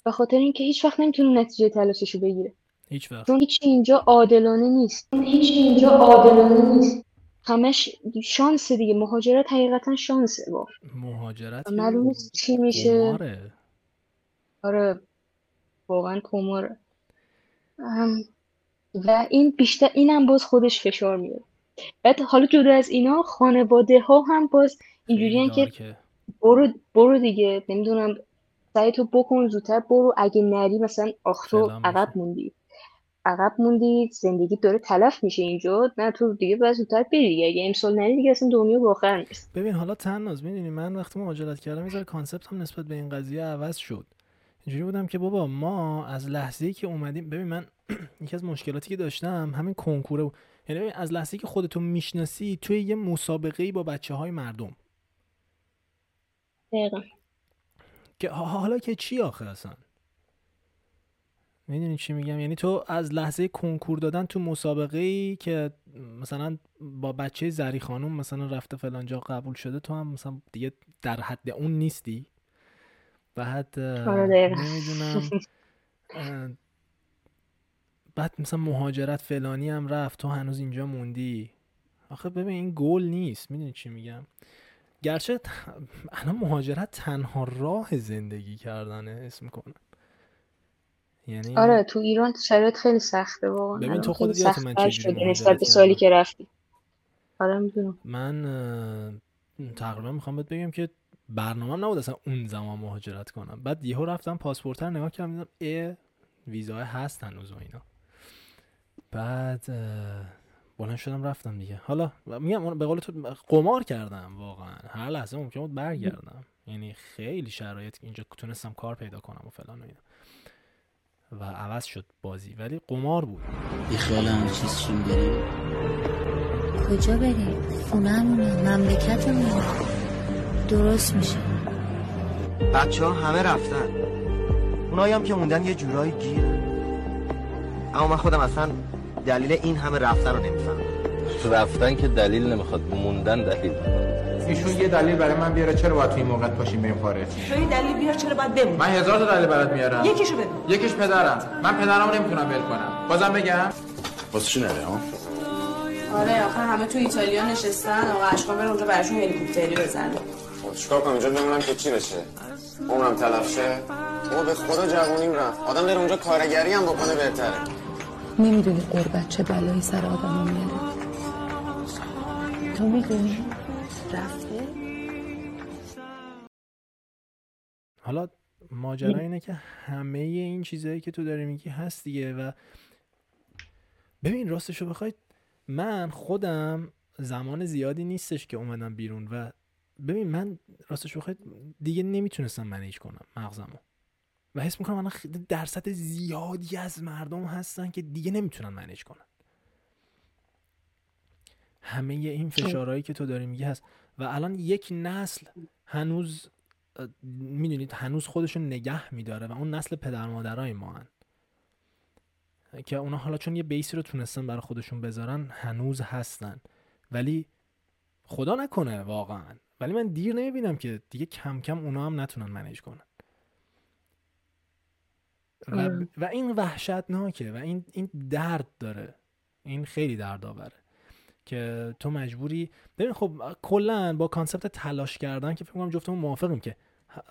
به خاطر اینکه هیچ وقت نمی‌تونه نتیجه تلاشش رو بگیره. هیچ وقت. چون هیچی اینجا عادلانه نیست. هیچی اینجا عادلانه نیست. همش شانس دیگه. مهاجرت حقیقتا شانسه واقعا مهاجرت معلوم چی میشه. قماره. آره واقعا کماره و این بیشتر اینم باز خودش فشار میاره. بعد حالا جدا از اینا خانواده ها هم باز خیلی اینجوریان که برو برو دیگه. نمی‌دونم سعی تو بکن زودتر برو. اگه نری مثلا آخ تو فلان عقب. موندی. عقب موندی زندگی داره تلف میشه اینجا نه تو دیگه باید زودتر بری دیگه. اگه امسال نری دیگه اصلا دنیا به آخر می‌رسه ببین حالا تناز می‌دونی من وقتی مهاجرت کردم یه کانسپت هم نسبت به این قضیه عوض شد. اینجوری بودم که بابا ما از لحظه ای که اومدیم ببین من یکی از مشکلاتی که داشتم همین کنکوره بود. یعنی ببین از لحظه ای که خودتو می‌شناسی توی یه مسابقه ای با بچه های مردم. دقیقا. که حالا که چی آخه اصلا؟ می‌دونی چی میگم؟ یعنی تو از لحظه کنکور دادن تو مسابقه ای که مثلا با بچه زری خانم مثلا رفته فلان جا قبول شده تو هم مثلا دیگه در حد اون نیستی. بعد آره نمی‌دونم. بعد مثلا مهاجرت فلانی هم رفت تو هنوز اینجا موندی. آخه ببین این گل نیست. می‌دونی چی میگم؟ گرچه الان مهاجرت تنها راه زندگی کردنه اسم می‌کنه یعنی آره تو ایران شرایط خیلی سخته واقعا. ببین تو خودت یادت من چجوری نسبت به سالی که رفتی. آره می‌دونم. من تقریبا می‌خوام بهت بگم که برنامه نبود اصلا اون زمان مهاجرت کنم. بعد یهو رفتم پاسپورت رو نگاه کردم دیدم ای ویزا هست هنوز و اینا. بعد بلند شدم رفتم دیگه. حالا میگم به قول تو قمار کردم واقعا. هر لحظه ممکن بود برگردم. یعنی خیلی شرایط اینجا تونستم کار پیدا کنم و فلان و اینا. و عوض شد بازی ولی قمار بود. بی خیال همه چیز چیم بریم کجا بریم؟ خونهمونه مملکتمونه. درست میشه. بچه ها همه رفتن. اونایی هم که موندن یه جورایی گیرن. اما من خودم اصلا دلیل این همه رفتن رو نمی‌فهمم. رفتن که دلیل نمی‌خواد موندن دلیل. ایشون یه دلیل برای من بیاره چرا باید توی این موقع پاشیم بریم خارج؟ تو یه دلیل بیار چرا باید بمون من هزار تا دلیل برات میارم. یکیشو بگو. یکیش پدرم. من پدرمو نمی‌تونم ول کنم. بازم بگم. واسه چی نره ها؟ آره آخر همه تو ایتالیا نشستن. آقا اشکان بره اونجا براشون هلیکوپتری بزنه. خب چیکار کنم؟ اونجا بمونم که چی بشه؟ عمرم تلف شه. تو به خدا جوونیم رفت. آدم بره اونجا کارگری هم بکنه بهتره. نمی‌دونی قربت چه بلایی سر آدم میاره. تو می‌دونی؟ رفته. حالا ماجرا اینه که همه این چیزهایی که تو داری میگی هست دیگه و ببین راستشو بخواید من خودم زمان زیادی نیستش که اومدم بیرون و ببین من راستش بخواید دیگه نمی‌تونستم منیج کنم مغزمو. و حس می‌کنم الان درصد زیادی از مردم هستن که دیگه نمی‌تونن منیج کنن. همه این فشارهایی که تو داری میگی هست. و الان یک نسل هنوز می‌دونید هنوز خودشون نگه میداره و اون نسل پدر مادرای ما هن. که اونا حالا چون یه بیسی رو تونستن برای خودشون بذارن هنوز هستن. ولی خدا نکنه واقعا. ولی من دیر نمی‌بینم که دیگه کم کم اونا هم نتونن منیج کنن. و, و این وحشتناکه و این, این درد داره. این خیلی درد آوره که تو مجبوری ببین خب کلا با concept تلاش کردن که فکر کنم جفتمون موافقیم که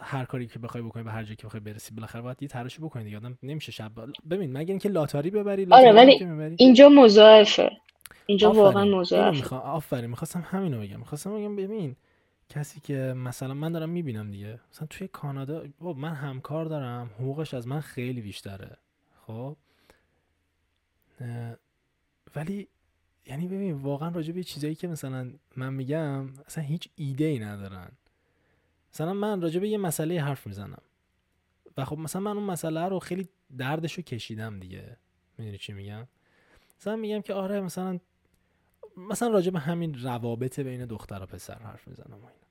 هر کاری که بخوای بکنی به هر جایی که بخوای برسی بالاخره باید یه تلاشی بکنی دیگه. آدم نمیشه شب ببین مگر اینکه لاتاری ببری لاتاری آره ولی اینجا مضاعفه. اینجا آفرین. واقعا مضاعفه. آفرین. می‌خواستم همینو بگم. می‌خواستم بگم ببین کسی که مثلا من دارم می‌بینم دیگه. مثلا توی کانادا من همکار دارم حقوقش از من خیلی بیشتره. خب؟ ولی یعنی ببین واقعا راجع به چیزایی که مثلا من میگم اصلا هیچ ایده ای ندارن. مثلا من راجع به یه مسئله حرف می‌زنم. و خب مثلا من اون مسئله رو خیلی دردشو کشیدم دیگه. می‌دونی چی میگم؟ مثلا میگم که آره مثلا مثلا راجع به همین روابط بین دختر و پسر حرف می‌زنم و اینا.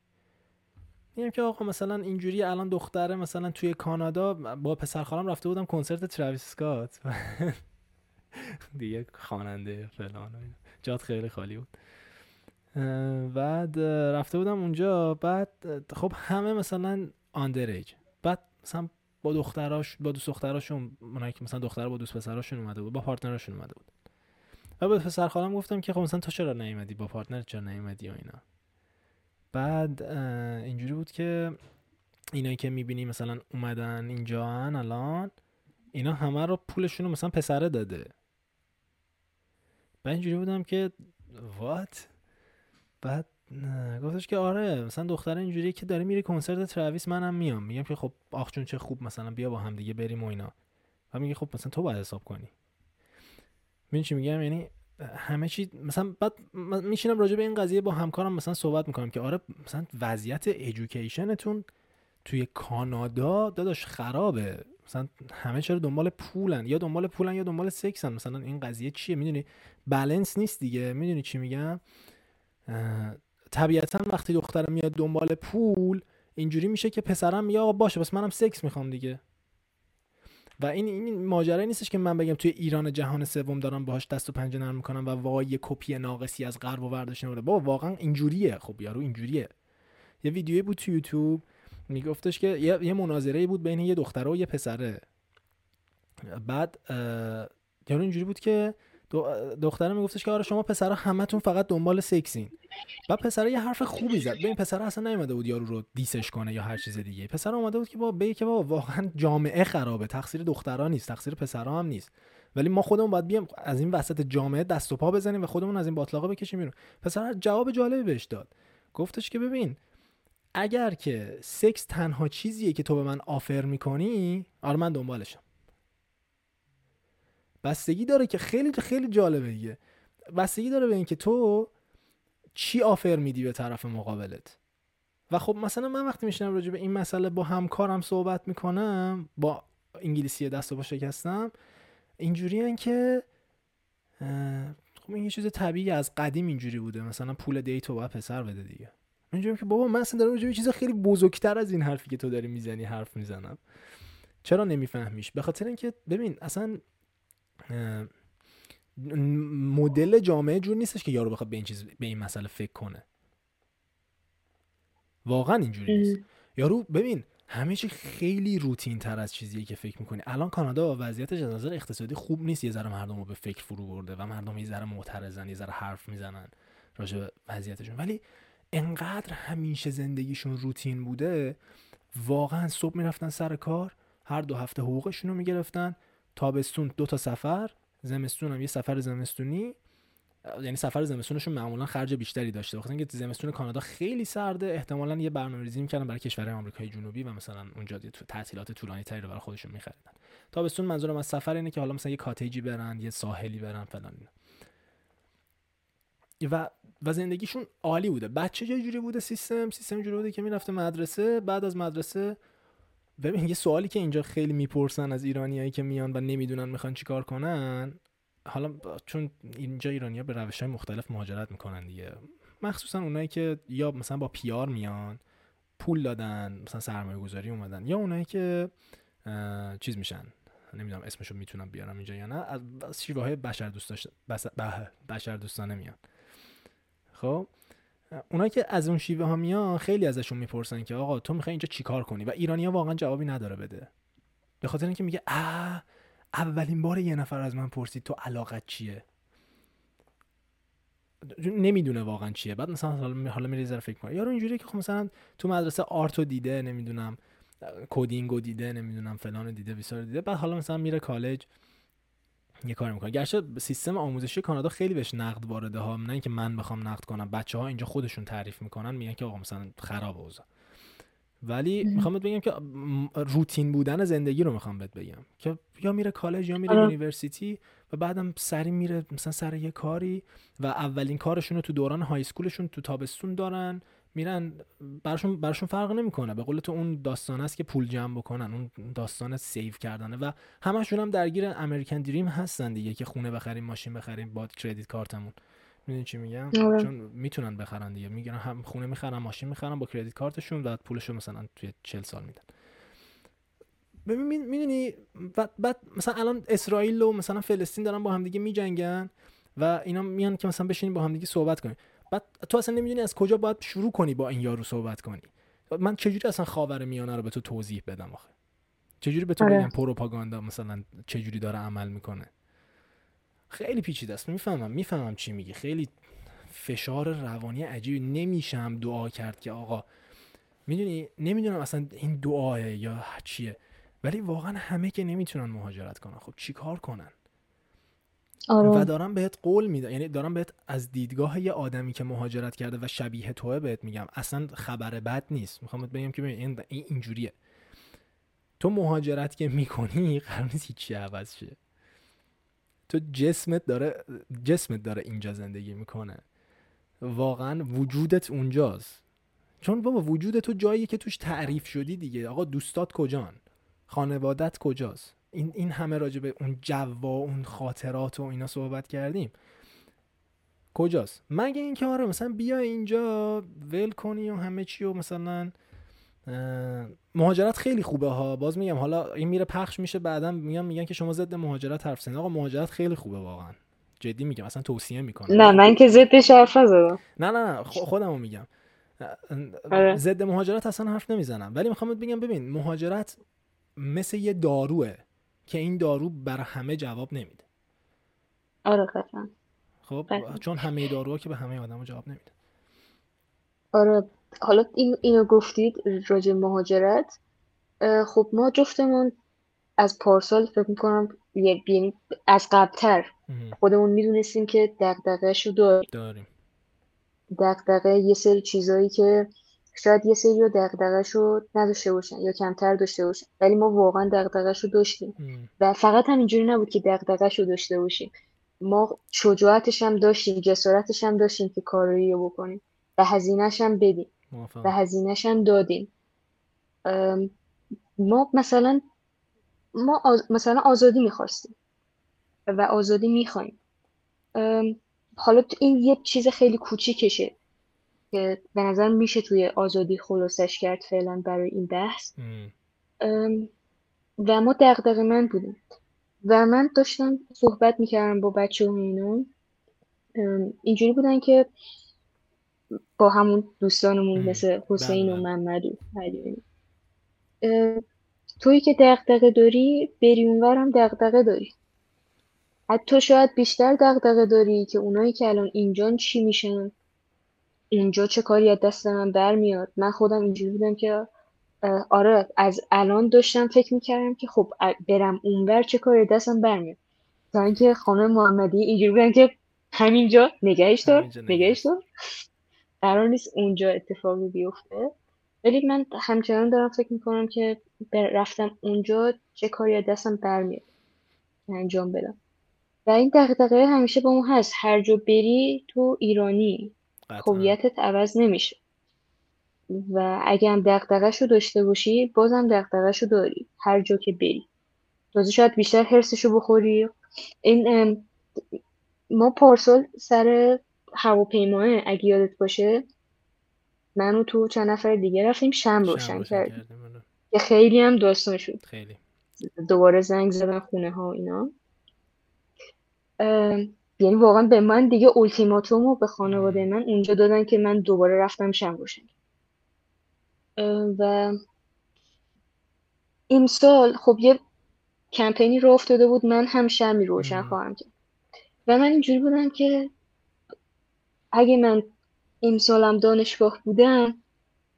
میگم که آقا مثلا اینجوری الان دختره مثلا توی کانادا با پسر خالم رفته بودم کنسرت تراویس اسکات دیگه خواننده فلان جات خیلی خالی بود. بعد رفته بودم اونجا بعد خب همه مثلا آندریج بعد مثلا با دختراش با دوست دختراشون اونایی که مثلا دختر با دوست پسراشون اومده بود با پارتنرشون اومده بود. و به پسر خالم گفتم که خب مثلا تو چرا نیومدی؟ با پارتنر چرا نیومدی و اینا. بعد اینجوری بود که اینایی که می‌بینی مثلا اومدن اینجا الان اینا همه رو پولشون رو مثلا پسره داده. بعد اینجوری بودم که وات بعد گفتش که آره مثلا دختر اینجوری که داره میره کنسرت ترویس منم میام. میگم که خب آخ چون چه خوب مثلا بیا با هم دیگه بریم و اینا. و میگه خب مثلا تو باید حساب کنی. ببین چی میگم؟ یعنی همه چی مثلا بعد میشینم راجع به این قضیه با همکارم مثلا صحبت می‌کنم که آره مثلا وضعیت ادویکیشنتون توی کانادا داداش خرابه. مثلا همه چرا دنبال پولن؟ یا دنبال پولن یا دنبال سکسن. مثلا این قضیه چیه؟ می‌دونی؟ بالانس نیست دیگه. می‌دونی چی میگم؟ طبیعتا وقتی دختر میاد دنبال پول اینجوری میشه که پسرم آقا باشه بس منم سکس می‌خوام دیگه. و این این ماجرا نیستش که من بگم توی ایران جهان سوم دارم باهاش دست و پنجه نرم می‌کنم و وای یه کپی ناقصی از غرب و ورداشته نمیده. بابا واقعا اینجوریه. خب یارو اینجوریه. یه ویدیویی بود تو یوتیوب. میگفتش که یه, مناظره بود بین یه دختره و یه پسره. بعد یارو اینجوری بود که دختره میگفتش که آره شما پسرا همتون فقط دنبال سکسین. و پسر یه حرف خوبی زد. ببین پسر اصلا نیومده بود یارو رو دیسش کنه یا هر چیز دیگه. پسر اومده بود که با به که با واقعا جامعه خرابه. تقصیر دخترها نیست تقصیر پسرها هم نیست. ولی ما خودمون باید بیام از این وسط جامعه دست و پا بزنیم و خودمون از این باطلاقه بکشیم بیرون. پسر جواب جالبی بهش داد. گفتش که ببین اگر که سکس تنها چیزیه که تو به من آفر می‌کنی آره من دنبالشم. بستگی داره که خیلی خیلی جالبه دیگه. بستگی داره به اینکه تو چی آفر میدی به طرف مقابلت. و خب مثلا من وقتی میشنم راجع به این مسئله با همکارم صحبت می‌کنم با انگلیسی دست و با شکستم اینجوری که خب این یه چیز طبیعی از قدیم اینجوری بوده. مثلا پول دیت و باید پسر بده دیگه. اینجوری که بابا من اصلا دارم راجع چیز خیلی بزرگتر از این حرفی که تو داری می‌زنی حرف می‌زنم. چرا نمیفهمیش؟ به خاطر اینکه ببین اصلا مدل جامعه جور نیستش که یارو بخواد به این چیز به این مسئله فکر کنه. واقعا اینجوری نیست. یارو ببین همه چی خیلی روتین تر از چیزیه که فکر می‌کنی. الان کانادا وضعیتش از نظر اقتصادی خوب نیست. یه ذره مردم رو به فکر فرو برده و مردم یه ذره معترضن یه ذره حرف می‌زنن راجع به وضعیتشون. ولی انقدر همیشه زندگیشون روتین بوده واقعا صبح می‌رفتن سر کار هر دو هفته حقوقشون رو می‌گرفتن تابستون دو تا سفر زمستون هم یه سفر زمستونی یعنی سفر زمستونشون معمولا خرج بیشتری داشته بخاطر اینکه زمستون کانادا خیلی سرده احتمالا یه برنامه‌ریزی می‌کردن برای کشورهای آمریکای جنوبی و مثلا اونجا تعطیلات طولانی تری رو برای خودشون می‌خریدن. تابستون منظورم از سفر اینه که حالا مثلا یه کاتیجی برن یه ساحلی برن فلان و و زندگیشون عالی بوده. بچه جای جوری بوده سیستم سیستم جوری بوده که می‌رفته مدرسه بعد از مدرسه ببین یه سوالی که اینجا خیلی می‌پرسن از ایرانیایی که میان و نمی‌دونن می‌خوان چیکار کنن حالا چون اینجا ایرانیا به روش های مختلف مهاجرت می‌کنن دیگه. مخصوصا اونایی که یا مثلا با پیار میان پول دادن مثلا سرمایه گذاری اومدن یا اونایی که چیز میشن نمی‌دونم اسمشو می‌تونم بیارم اینجا یا نه از شیوه های بشر دوست بشر دوستانه میان. خب اونایی که از اون شیوه ها میان خیلی ازشون می‌پرسن که آقا تو می‌خوای اینجا چیکار کنی؟ و ایرانیا واقعا جوابی نداره بده. به خاطر اینکه میگه اولین بار یه نفر از من پرسید تو علاقت چیه؟ نمی‌دونه واقعا چیه. بعد مثلا حالا میره ذره فکر کنه یارو اینجوریه که خب مثلا تو مدرسه آرتو دیده نمی‌دونم کدینگو دیده نمی‌دونم فلان دیده بیسار دیده. بعد حالا مثلا میره کالج یه کار می‌کنه گرچه سیستم آموزشی کانادا خیلی بهش نقد وارده ها نه اینکه من بخوام نقد کنم بچه ها اینجا خودشون تعریف می‌کنن میگن که آقا مثلا خراب اوضاع. ولی می‌خوام بگم که روتین بودن زندگی رو می‌خوام بهت بگم. که یا میره کالج یا میره university و بعدم سری میره مثلا سر یه کاری و اولین کارشون رو تو دوران high school شون تو تابستون دارن. میرن براشون براشون فرق نمی‌کنه. به قول تو اون داستان است که پول جمع بکنن اون داستان save کردنه و همشون هم درگیر امریکن دریم هستن دیگه که خونه بخریم ماشین بخریم با کردیت کارتمون. می‌دونی چی میگم؟ آره. چون می‌تونن بخرن دیگه. میگن هم خونه می‌خرن ماشین می‌خرن با کردیت کارتشون و پولشو مثلا توی 40 سال میدن. ببین می‌دونی بعد, مثلا الان اسرائیل و مثلا فلسطین دارن با همدیگه میجنگن و اینا میان که مثلا بشینیم با همدیگه صحبت کنیم. بعد تو اصلا نمی‌دونی از کجا باید شروع کنی با این یارو صحبت کنی. من چجوری اصلا خاور میانه رو به تو توضیح بدم آخه؟ چجوری به تو آره. بگم پروپاگاندا مثلا چجوری داره عمل می‌کنه؟ خیلی پیچیده است. می‌فهمم می‌فهمم چی میگی. خیلی فشار روانی عجیبی. نمیشم دعا کرد که آقا می‌دونی؟ نمی‌دونم اصلا این دعاه یا چیه. ولی واقعا همه که نمی‌تونن مهاجرت کنن. خب چیکار کنن؟ آره. و دارم بهت قول میدم یعنی دارم بهت از دیدگاه یه آدمی که مهاجرت کرده و شبیه توه بهت میگم. اصلا خبر بد نیست. می‌خوام بگم که این اینجوریه. تو مهاجرت که می‌کنی قرار نیست هیچی عوض شه. تو جسمت داره جسمت داره اینجا زندگی می‌کنه. واقعا وجودت اونجاست. چون بابا وجود تو جایی که توش تعریف شدی دیگه. آقا دوستات کجان؟ خانوادت کجاست؟ این این همه راجع به اون جو و اون خاطرات و اینا صحبت کردیم. کجاست؟ مگه اینکه آره مثلا بیا اینجا ول کنی و همه چی و مثلا مهاجرت خیلی خوبه ها. باز میگم حالا این میره پخش میشه بعدا میگم میگن که شما ضد مهاجرت حرف آقا مهاجرت خیلی خوبه واقعا. جدی میگم اصلا توصیه می‌کنم. نه من که ضدش حرف نزدم. نه نه خودمو میگم. آره. ضد مهاجرت اصلا حرف نمی‌زنم. ولی می‌خوام بگم ببین مهاجرت مثل یه داروه. که این دارو بر همه جواب نمیده. آره قطعا. خب قطعا. چون همه داروها که به همه آدما جواب نمیده. آره حالا این اینو گفتید راجع مهاجرت. خب ما جفتمون از پارسال فکر می‌کنم یعنی از قبلتر. خودمون می‌دونستیم که دغدغه‌شو داریم. داریم. دغدغه یه سری چیزایی که شاید یه سری رو دغدغه‌شو نداشته باشن یا کمتر داشته باشن. ولی ما واقعا دغدغه‌شو داشتیم. مم. و فقط هم اینجوری نبود که دغدغه‌شو داشته باشیم. ما شجاعتش هم داشتیم جسارتش هم داشتیم که کارایی رو بکنیم. و هزینه‌ش هم بدیم. و هزینه‌ش هم دادیم. ما مثلا ما آز- مثلا آزادی می‌خواستیم. و آزادی می‌خوایم. حالا این یه چیز خیلی کوچیکشه. که به نظر میشه توی آزادی خلاصش کرد فعلا برای این بحث. و ما دغدغه‌مند بودیم. و من داشتم صحبت می‌کردم با بچه و اینا. اینجوری بودن که با همون دوستانمون. مثل حسین و بله. محمد و تویی که دغدغه داری بری اونور هم دغدغه داری. حتی شاید بیشتر دغدغه داری که اونایی که الان اینجان چی میشن؟ اونجا چه کاری از دست من برمیاد؟ من خودم اینجوری بودم که آره از الان داشتم فکر می‌کردم که خب برم اونور چه کاری از دستم برمیاد؟ تا اینکه خانم محمدی اینجوری بودن که همینجا نگهش دار نگهش. دار. قرار نیست اونجا اتفاقی بیفته. ولی من همچنان دارم فکر می‌کنم که رفتم اونجا چه کاری از دستم برمیاد انجام بدم. و این دغدغه همیشه با اون هست. هر جا بری تو ایرانی هویتت عوض نمیشه. و اگه هم دغدغه‌شو داشته باشی بازم دغدغه‌شو داری. هر جا که بری. تازه شاید بیشتر حرسشو بخوری. این ما پارسال سر هواپیماه اگه یادت باشه من و تو چند نفر دیگه رفتیم شم روشن کردیم. آره. که خیلی هم داستان شد. خیلی. دوباره زنگ زدن خونه ها اینا. یعنی واقعا به من دیگه اولتیماتوم رو به خانواده. من اونجا دادن که من دوباره رفتم ام، و امسال خب یه کمپینی راه افتاده بود من هم شمعی روشن. خواهم کرد و من اینجوری بودم که اگه من امسالم دانشگاه بودم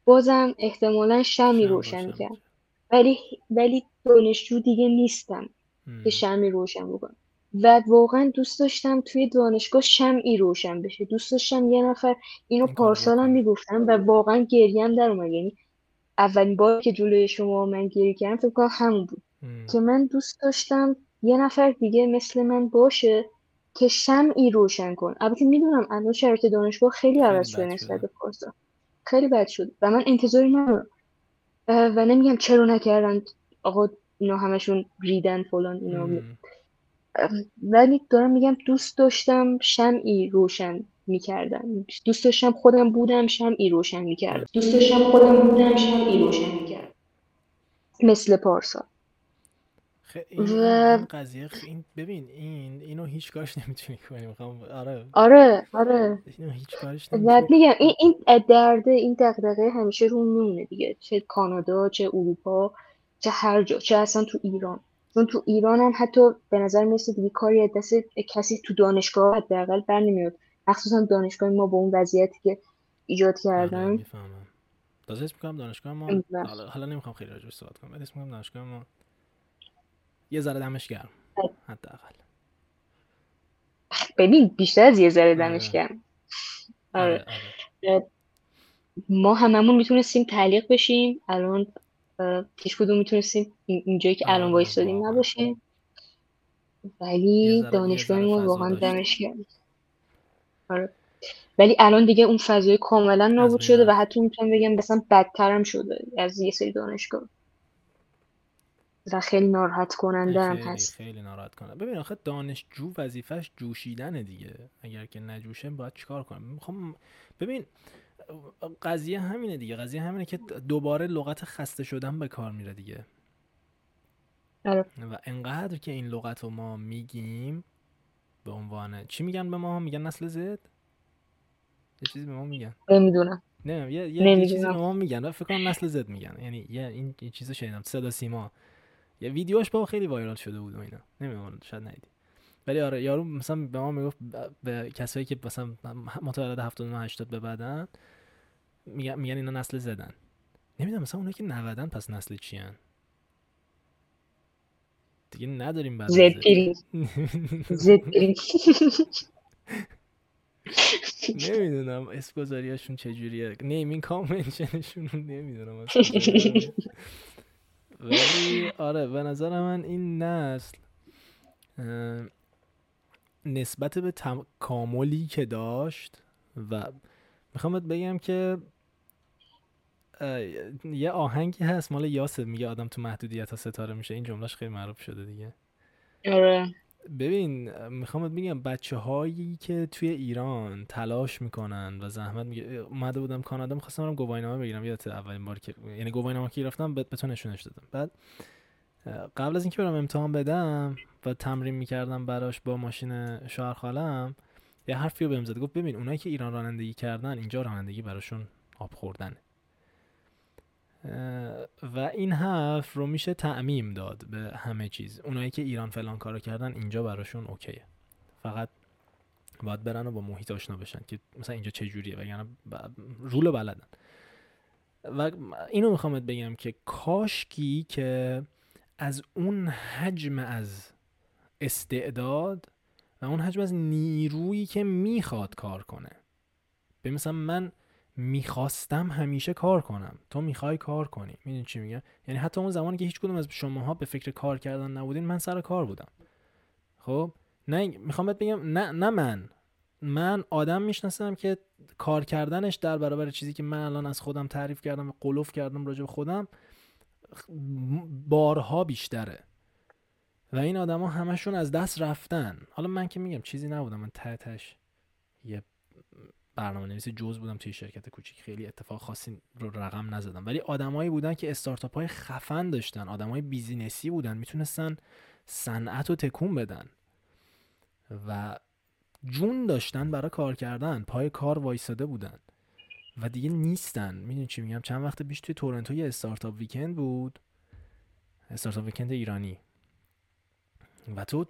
بازم احتمالا شمعی شم روشن می‌کرد. ولی ولی دانشجو دیگه نیستم که مم. شمعی روشن بکنم و واقعا دوست داشتم توی دانشگاه شمعی روشن بشه. دوست داشتم یه نفر اینو پارسالم می‌گفتم و واقعا گریم در اومد. یعنی اولین بار که جلوی شما من گریه کردم فکر کنم همون بود. مم. که من دوست داشتم یه نفر دیگه مثل من باشه که شمعی روشن کن البته می‌دونم الان شرایط دانشگاه خیلی عوض شده نسبت به پارسال. خیلی بد شد و من انتظاری ندارم. و نمیگم چرا نکردن. آقا اینا همشون ریدن فلان اینا. ولی دارم میگم دوست داشتم شمعی روشن می‌کردم. دوست داشتم خودم بودم شمعی روشن می‌کردم. دوست داشتم خودم بودم شمعی روشن می‌کردم. مثل پارسال خ... این, و قضیه. این ببین این اینو هیچ کارش نمی‌تونی کنی. می‌خوام آره. آره آره. اینو هیچ کارش نمی‌تونی میگم این این درده این دغدغه همیشه رو میمونه دیگه. چه کانادا چه اروپا چه هر جا چه اصلا تو ایران. چون تو ایران هم حتی به نظر می‌رسه دیگه کاری از دست کسی تو دانشگاه حداقل بر نمیاد مخصوصا دانشگاه ما با اون وضعیتی که ایجاد آره کردن تازه اسم می‌کنم دانشگاه ما حالا, حالا نمی‌خوام خیلی راجعش صحبت کنم ولی اسم می‌کنم دانشگاه ما یه ذره دمش گرم. حداقل. ببین بیشتر از یه ذره دمش آره گرم. آره آره. آره. ما هممون می‌تونستیم تعلیق بشیم. الان هیچ کدوم می‌تونستیم اینجایی که الان آره وایستادیم واقعا. نباشیم. ولی دانشگاه ما واقعا دمش آره. ولی الان دیگه اون فضای کاملا نابود شده و حتی می‌تونم بگم مثلا بدتر هم شده از یه سری دانشگاه. و خیلی ناراحت کننده هم خیلی هست. خیلی ناراحت کنه ببین آخه دانشجو وظیفش جوشیدنه دیگه. اگر که نجوشه باید چیکار کنه؟ می‌خوام ببین قضیه همینه دیگه. قضیه همینه که دوباره لغت خسته شدن به کار میره دیگه. آره. و انقدر که این لغت رو ما میگیم به عنوان چی میگن به ما؟ میگن نسل زد؟ یه چیزی به ما میگن. نمی‌دونم. نه یه, یه, یه چیزی به ما میگن فکر کنم نسل زد میگن. یعنی یه این این چیزو شنیدم صدا سیما. یه ویدیوش با خیلی وایرال شده بود و اینا. نمی‌دونم شاید ندیدی. ولی آره یارو مثلا به ما می‌گفت به کسایی که مثلا متولد 79 80 به بعدن میگن میگن اینا نسل زدن. نمی‌دونم مثلا اونایی که 90 پس نسل چی هن؟ دیگه نداریم بعد زد پیری زد پیری نمی‌دونم اسم گذاریاشون چجوریه نیمین کامنشنشون نمی‌دونم ولی آره به نظر من این نسل نسبت به تکاملی که داشت و می‌خوام بگم که یه آهنگی هست مال یاسه میگه آدم تو محدودیت ها ستاره میشه. این جملهش خیلی معروف شده دیگه. آره. ببین می‌خوام بگم بچه هایی که توی ایران تلاش می‌کنن و زحمت میگه اومده بودم کانادا می‌خواستم برم گواهینامه بگیرم. یادت اولین بار که یعنی گواهینامه که رفتم به تو نشونش دادم. بعد قبل از اینکه برم امتحان بدم و تمرین می‌کردم براش با ماشین شوهر خالم یه حرفی رو بهم زد. گفت ببین اونایی که ایران رانندگی کردن اینجا رانندگی براشون آب خوردنه. و این حرف رو میشه تعمیم داد به همه چیز. اونایی که ایران فلان کارو کردن اینجا براشون اوکیه. فقط باید برن و با محیط آشنا بشن که مثلا اینجا چه جوریه وگرنه رول بلدن. و اینو می‌خوام بگم که کاشکی که از اون حجم از استعداد و اون حجم از نیرویی که می‌خواد کار کنه. به مثلا من می‌خواستم همیشه کار کنم. تو می‌خوای کار کنی. می‌دونی چی میگم؟ یعنی حتی اون زمانی که هیچ کدوم از شماها به فکر کار کردن نبودین من سر کار بودم. خب؟ نه می‌خوام بهت بگم نه نه من. من آدم می‌شناسم که کار کردنش در برابر چیزی که من الان از خودم تعریف کردم و قلوف کردم راجع به خودم بارها بیشتره. و این آدما همشون از دست رفتن. حالا من که میگم چیزی نبودم. من تحتش یه برنامه نویس جز بودم توی شرکت کوچیک. خیلی اتفاق خاصی رو رقم نزدم. ولی آدمایی بودن که استارتاپ های خفن داشتن آدمای بیزینسی بودن می‌تونستن صنعت رو تکون بدن و جون داشتن برای کار کردن پای کار وایساده بودن و دیگه نیستن. می‌دونی چی میگم؟ چند وقت پیش توی تورنتو یه استارتاپ ویکند بود. استارتاپ ویکند ایرانی. و تو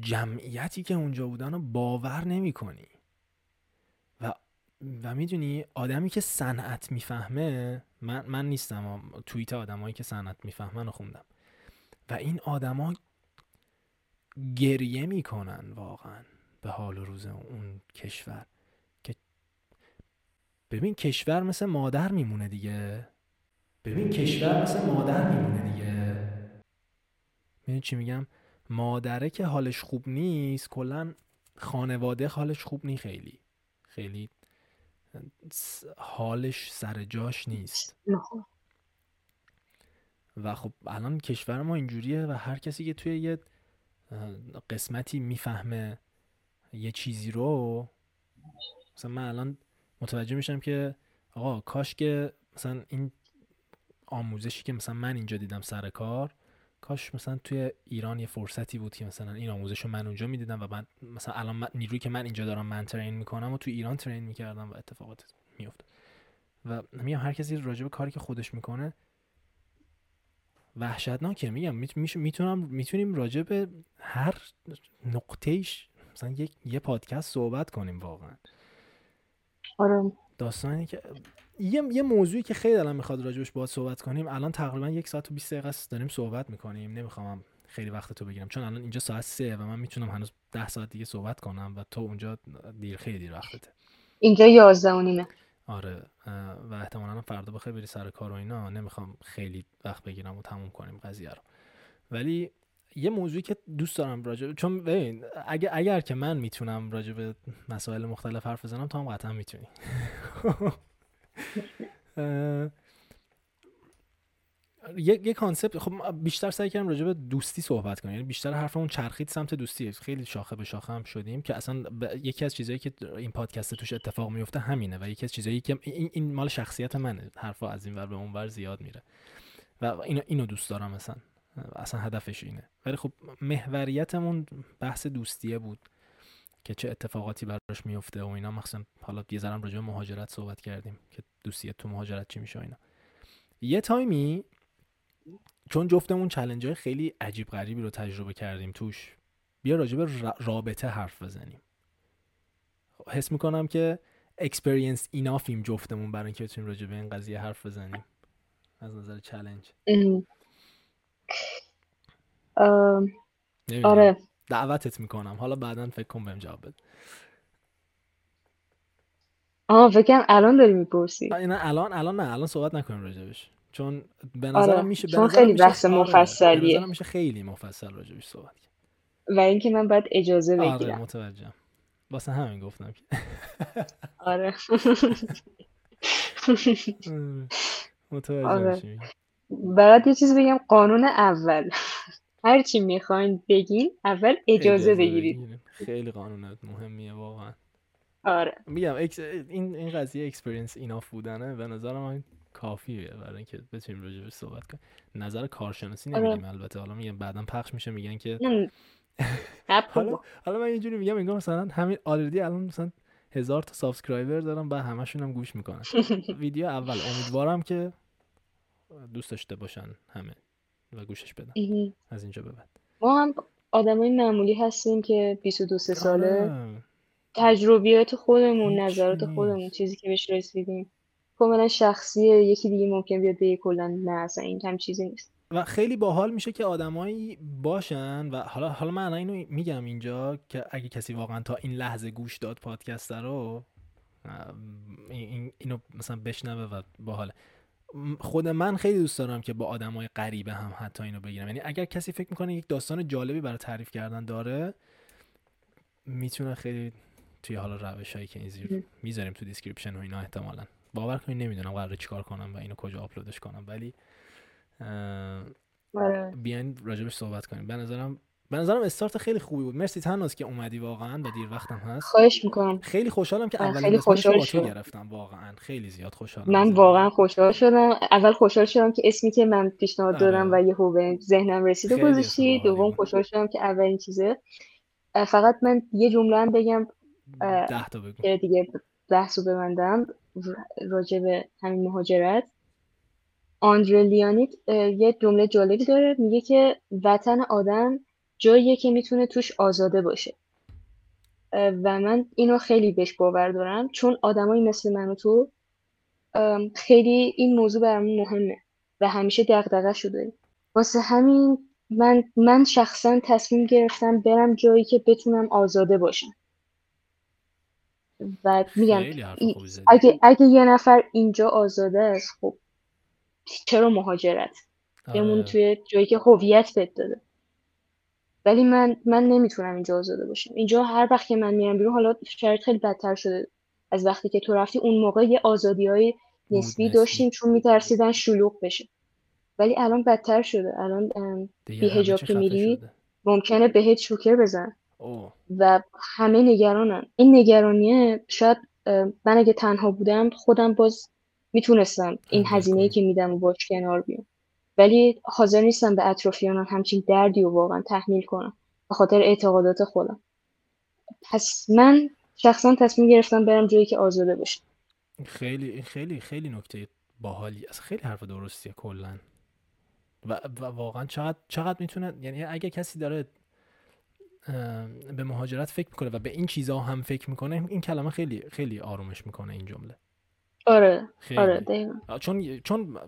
جمعیتی که اونجا بودن رو باور نمی کنی و می‌دونی آدمی که صنعت می‌فهمه من من نیستم توییت آدمایی که صنعت می‌فهمن رو خوندم. و این آدما گریه می‌کنن واقعا به حال و روز اون کشور که ببین کشور مثل مادر میمونه دیگه. ببین کشور مثل مادر میمونه دیگه. می‌دونی چی میگم؟ مادره که حالش خوب نیست کلا خانواده حالش خوب نی خیلی. خیلی حالش سر جاش نیست. و خب الان کشور ما اینجوریه و هر کسی که توی یه قسمتی می‌فهمه یه چیزی رو مثلا من الان متوجه میشم که آقا کاش که مثلا این آموزشی که مثلا من اینجا دیدم سر کار کاش مثلا توی ایران یه فرصتی بود که مثلا این آموزش رو من اونجا می‌دیدم و من مثلا الان نیروی که من اینجا دارم من ترین می‌کنم و توی ایران ترین می‌کردم و اتفاقات میفته و میگم هر کسی راجع به کاری که خودش می‌کنه وحشتناکه. میگم می‌تونم می‌تونیم راجع به هر نقطهش مثلا یک یه پادکست صحبت کنیم واقعا. آره. داستانی که یه, یه موضوعی که خیلی دلم می‌خواد راجبش باید صحبت کنیم. الان تقریبا یک ساعت و 20 دقیقه داریم صحبت می‌کنیم. نمی‌خوام خیلی وقت تو بگیرم چون الان اینجا ساعت سه و من می‌تونم هنوز ده ساعت دیگه صحبت کنم و تو اونجا دیر خیلی دیر وقتته اینجا یازده و نیمه. آره و احتمالا فردا بخیر بری سر کار و اینا. نمی‌خوام خیلی وقت بگیرم و تموم کنیم قضیه رو. ولی یه موضوعی که دوست دارم راجع چون ببین اگر اگر که من می‌تونم راجع به مسائل مختلف حرف بزنم تو هم قطعا می‌تونی. یه یه کانسپت خب بیشتر سعی کردم راجع به دوستی صحبت کنیم یعنی بیشتر حرفمون چرخید سمت دوستی. خیلی شاخه به شاخه هم شدیم که اصلا یکی از چیزهایی که این پادکست توش اتفاق میفته همینه و یکی از چیزهایی که این, این مال شخصیت منه. حرفا از این ور به اون ور زیاد میره. و اینو اینو دوست دارم مثلا اصلا هدفش اینه. ولی خب محوریتمون بحث دوستیه بود. که چه اتفاقاتی براش میفته و اینا. مخصوصا حالا یه ذره راجع مهاجرت صحبت کردیم که دوستیه تو مهاجرت چی میشه اینا. یه تایمی چون جفتمون چلنج های خیلی عجیب غریبی رو تجربه کردیم توش بیا راجع به رابطه حرف بزنیم. حس می‌کنم که experienced enough یم جفتمون برای اینکه بتونیم راجع به این قضیه حرف بزنیم. از نظر challenge آره دعوتت می‌کنم. حالا بعدا فکر کن بهم جواب بده. آه فکرم الان داری می‌پرسی. نه الان الان نه الان صحبت نکنیم راجبش. چون به نظرم آره. میشه چون خیلی بحث آره، مفصلیه. به میشه خیلی مفصل راجبش صحبت و اینکه من باید اجازه بگیرم. آره متوجهم. واسه همین گفتم که. آره. متوجه آره. برات یه چیز بگم قانون اول. هر چی می‌خواین بگین اول اجازه, بگیرید. خیلی قانون مهمیه واقعا. آره. میگم این این قضیه experienced enough بودنه. به نظر من کافیه برای اینکه بتونیم راجع به صحبت کنیم. نظر کارشناسی آره. نمیگیم البته. حالا میگم بعدا پخش میشه میگن که حالا حالا من اینجوری میگم انگار مثلا همین already الان مثلا هزار تا subscriber دارم و همشون هم گوش می‌کنن. ویدیو اول. امیدوارم که دوست داشته باشن همه. و گوشش بدن از اینجا به بعد. ما هم آدمای معمولی هستیم که 22 ساله. آره. تجربیات خودمون نظرات خودمون چیزی که بهش رسیدیم. کاملا شخصیه یکی دیگه ممکن بیاد به کلا نه اصلا این هم چیزی نیست. و خیلی باحال میشه که آدمایی باشن و حالا حالا من اینو میگم اینجا که اگه کسی واقعا تا این لحظه گوش داد پادکست رو این اینو مثلا بشنوه و باحاله. خود من خیلی دوست دارم که با آدمای غریبه هم حتی اینو بگیرم. یعنی اگر کسی فکر می‌کنه یک داستان جالبی برای تعریف کردن داره می‌تونه خیلی توی حالا روش هایی که این می‌ذاریم تو description و اینا احتمالا. باور کنید نمی‌دونم قراره چیکار کنم و اینو کجا آپلودش کنم. ولی آره. بیاین راجبش صحبت کنیم. به نظرم به نظرم استارت خیلی خوبی بود. مرسی تناس که اومدی واقعا و دیر وقتم هست. خواهش می‌کنم. خیلی خوشحالم که اولین خوشحال شد. گرفتم. واقعا خیلی زیاد خوشحالم من واقعا خوشحال شدم. اول خوشحال شدم که اسمی که من پیشنهاد آره. دارم و یهو به ذهنم رسید و گذاشتی. دوم خوشحال شدم که اولین چیزه. فقط من یه جمله هم بگم. ده تا بگو. که دیگه بحثو ببندم. راجع به همین مهاجرت. آندره لیانیت یه جمله جالبی داره. میگه که وطن آدم جاییه که می‌تونه توش آزاده باشه. و من اینو خیلی بهش باور دارم چون آدمایی مثل من و تو خیلی این موضوع برامون مهمه و همیشه دغدغه شده واسه همین من من شخصا تصمیم گرفتم برم جایی که بتونم آزاده باشم. و میگم اگه, اگه یه نفر اینجا آزاده است خب چرا مهاجرت؟ بمون آره. توی جایی که هویت بد داده. ولی من من نمی‌تونم اینجا آزاده باشم. اینجا هر وقت که من میرم بیرون حالا شرط خیلی بدتر شده از وقتی که تو رفتی. اون موقع یه آزادی های نسبی داشتیم چون میترسیدن شلوغ بشه. ولی الان بدتر شده. الان بی هجاب که میری ممکنه بهت شوکر بزن و همه نگرانن. این نگرانیه شاید من اگه تنها بودم خودم باز می‌تونستم این هزینه که میدم و باش کنار بیام. ولی حاضر نیستم به اطرافیانم همچین دردی و واقعا تحمیل کنم. به خاطر اعتقادات خودم. پس من شخصا تصمیم گرفتم برم جایی که آزاده باشه خیلی خیلی خیلی نکته باحالی. از خیلی حرف درستیه کلا. و, و واقعا چقدر چقدر می‌تونه یعنی اگه کسی داره به مهاجرت فکر می‌کنه و به این چیزها هم فکر می‌کنه این کلمه خیلی خیلی آرومش می‌کنه این جمله. آره خیلی. آره دقیقا. چون چون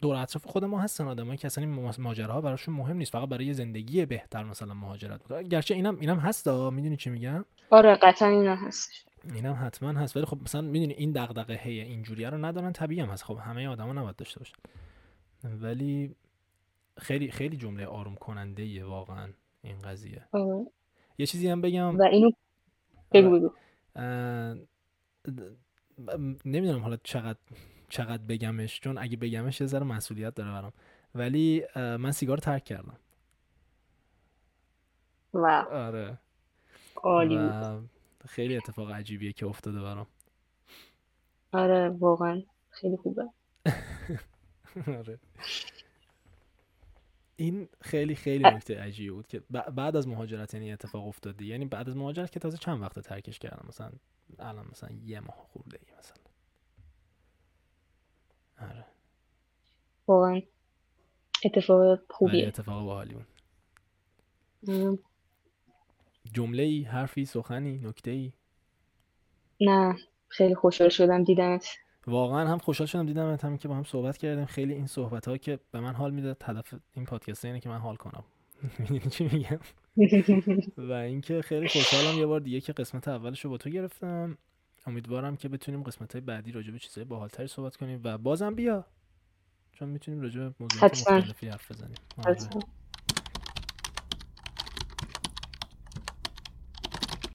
دور اطراف خود ما هستن آدمایی که اصلا این ماجراها براشون مهم نیست فقط برای زندگی بهتر مثلا مهاجرت می‌کنه گرچه اینم اینم هست می‌دونی چی میگم؟ آره قطعا اینم هست. اینم حتما هست ولی خب مثلا می‌دونی این دغدغه هی اینجوری رو ندارن طبیعی هم هست. خب همه آدما نباید داشته باشن. ولی خیلی خیلی جمله آروم کننده ایه واقعا این قضیه. آه. یه چیزی هم بگم؟ و اینو بگو نمی‌دونم حالا چقدر چقدر بگمش چون اگه بگمش یه ذره مسئولیت داره برام. ولی من سیگار ترک کردم. واو آره. عالی خیلی اتفاق عجیبیه که افتاده برام. آره واقعا خیلی خوبه. آره. این خیلی خیلی نکته عجیبی بود که بعد از مهاجرت یعنی اتفاق افتاده یعنی بعد از مهاجرت که تازه چند وقت ترکش کردم. مثلا الان مثلا یه ماه خورده ای مثلا. آره. واقعا اتفاق خوبیه. اتفاق باحالی بود. جمله ای حرفی سخنی نکته ای؟ نه خیلی خوشحال شدم دیدمت. واقعا هم خوشحال شدم دیدم هم که با هم صحبت کردیم. خیلی این صحبت ها که به من حال می‌داد هدف این پادکست اینه که من حال کنم. می‌دونی چی میگم؟ و اینکه خیلی خوشحالم یه بار دیگه که قسمت اولش رو با تو گرفتم. امیدوارم که بتونیم قسمت های بعدی راجع به چیزهای باحالتری صحبت کنیم و بازم بیا. چون می‌تونیم راجع به موضوعات مختلفی حرف بزنیم.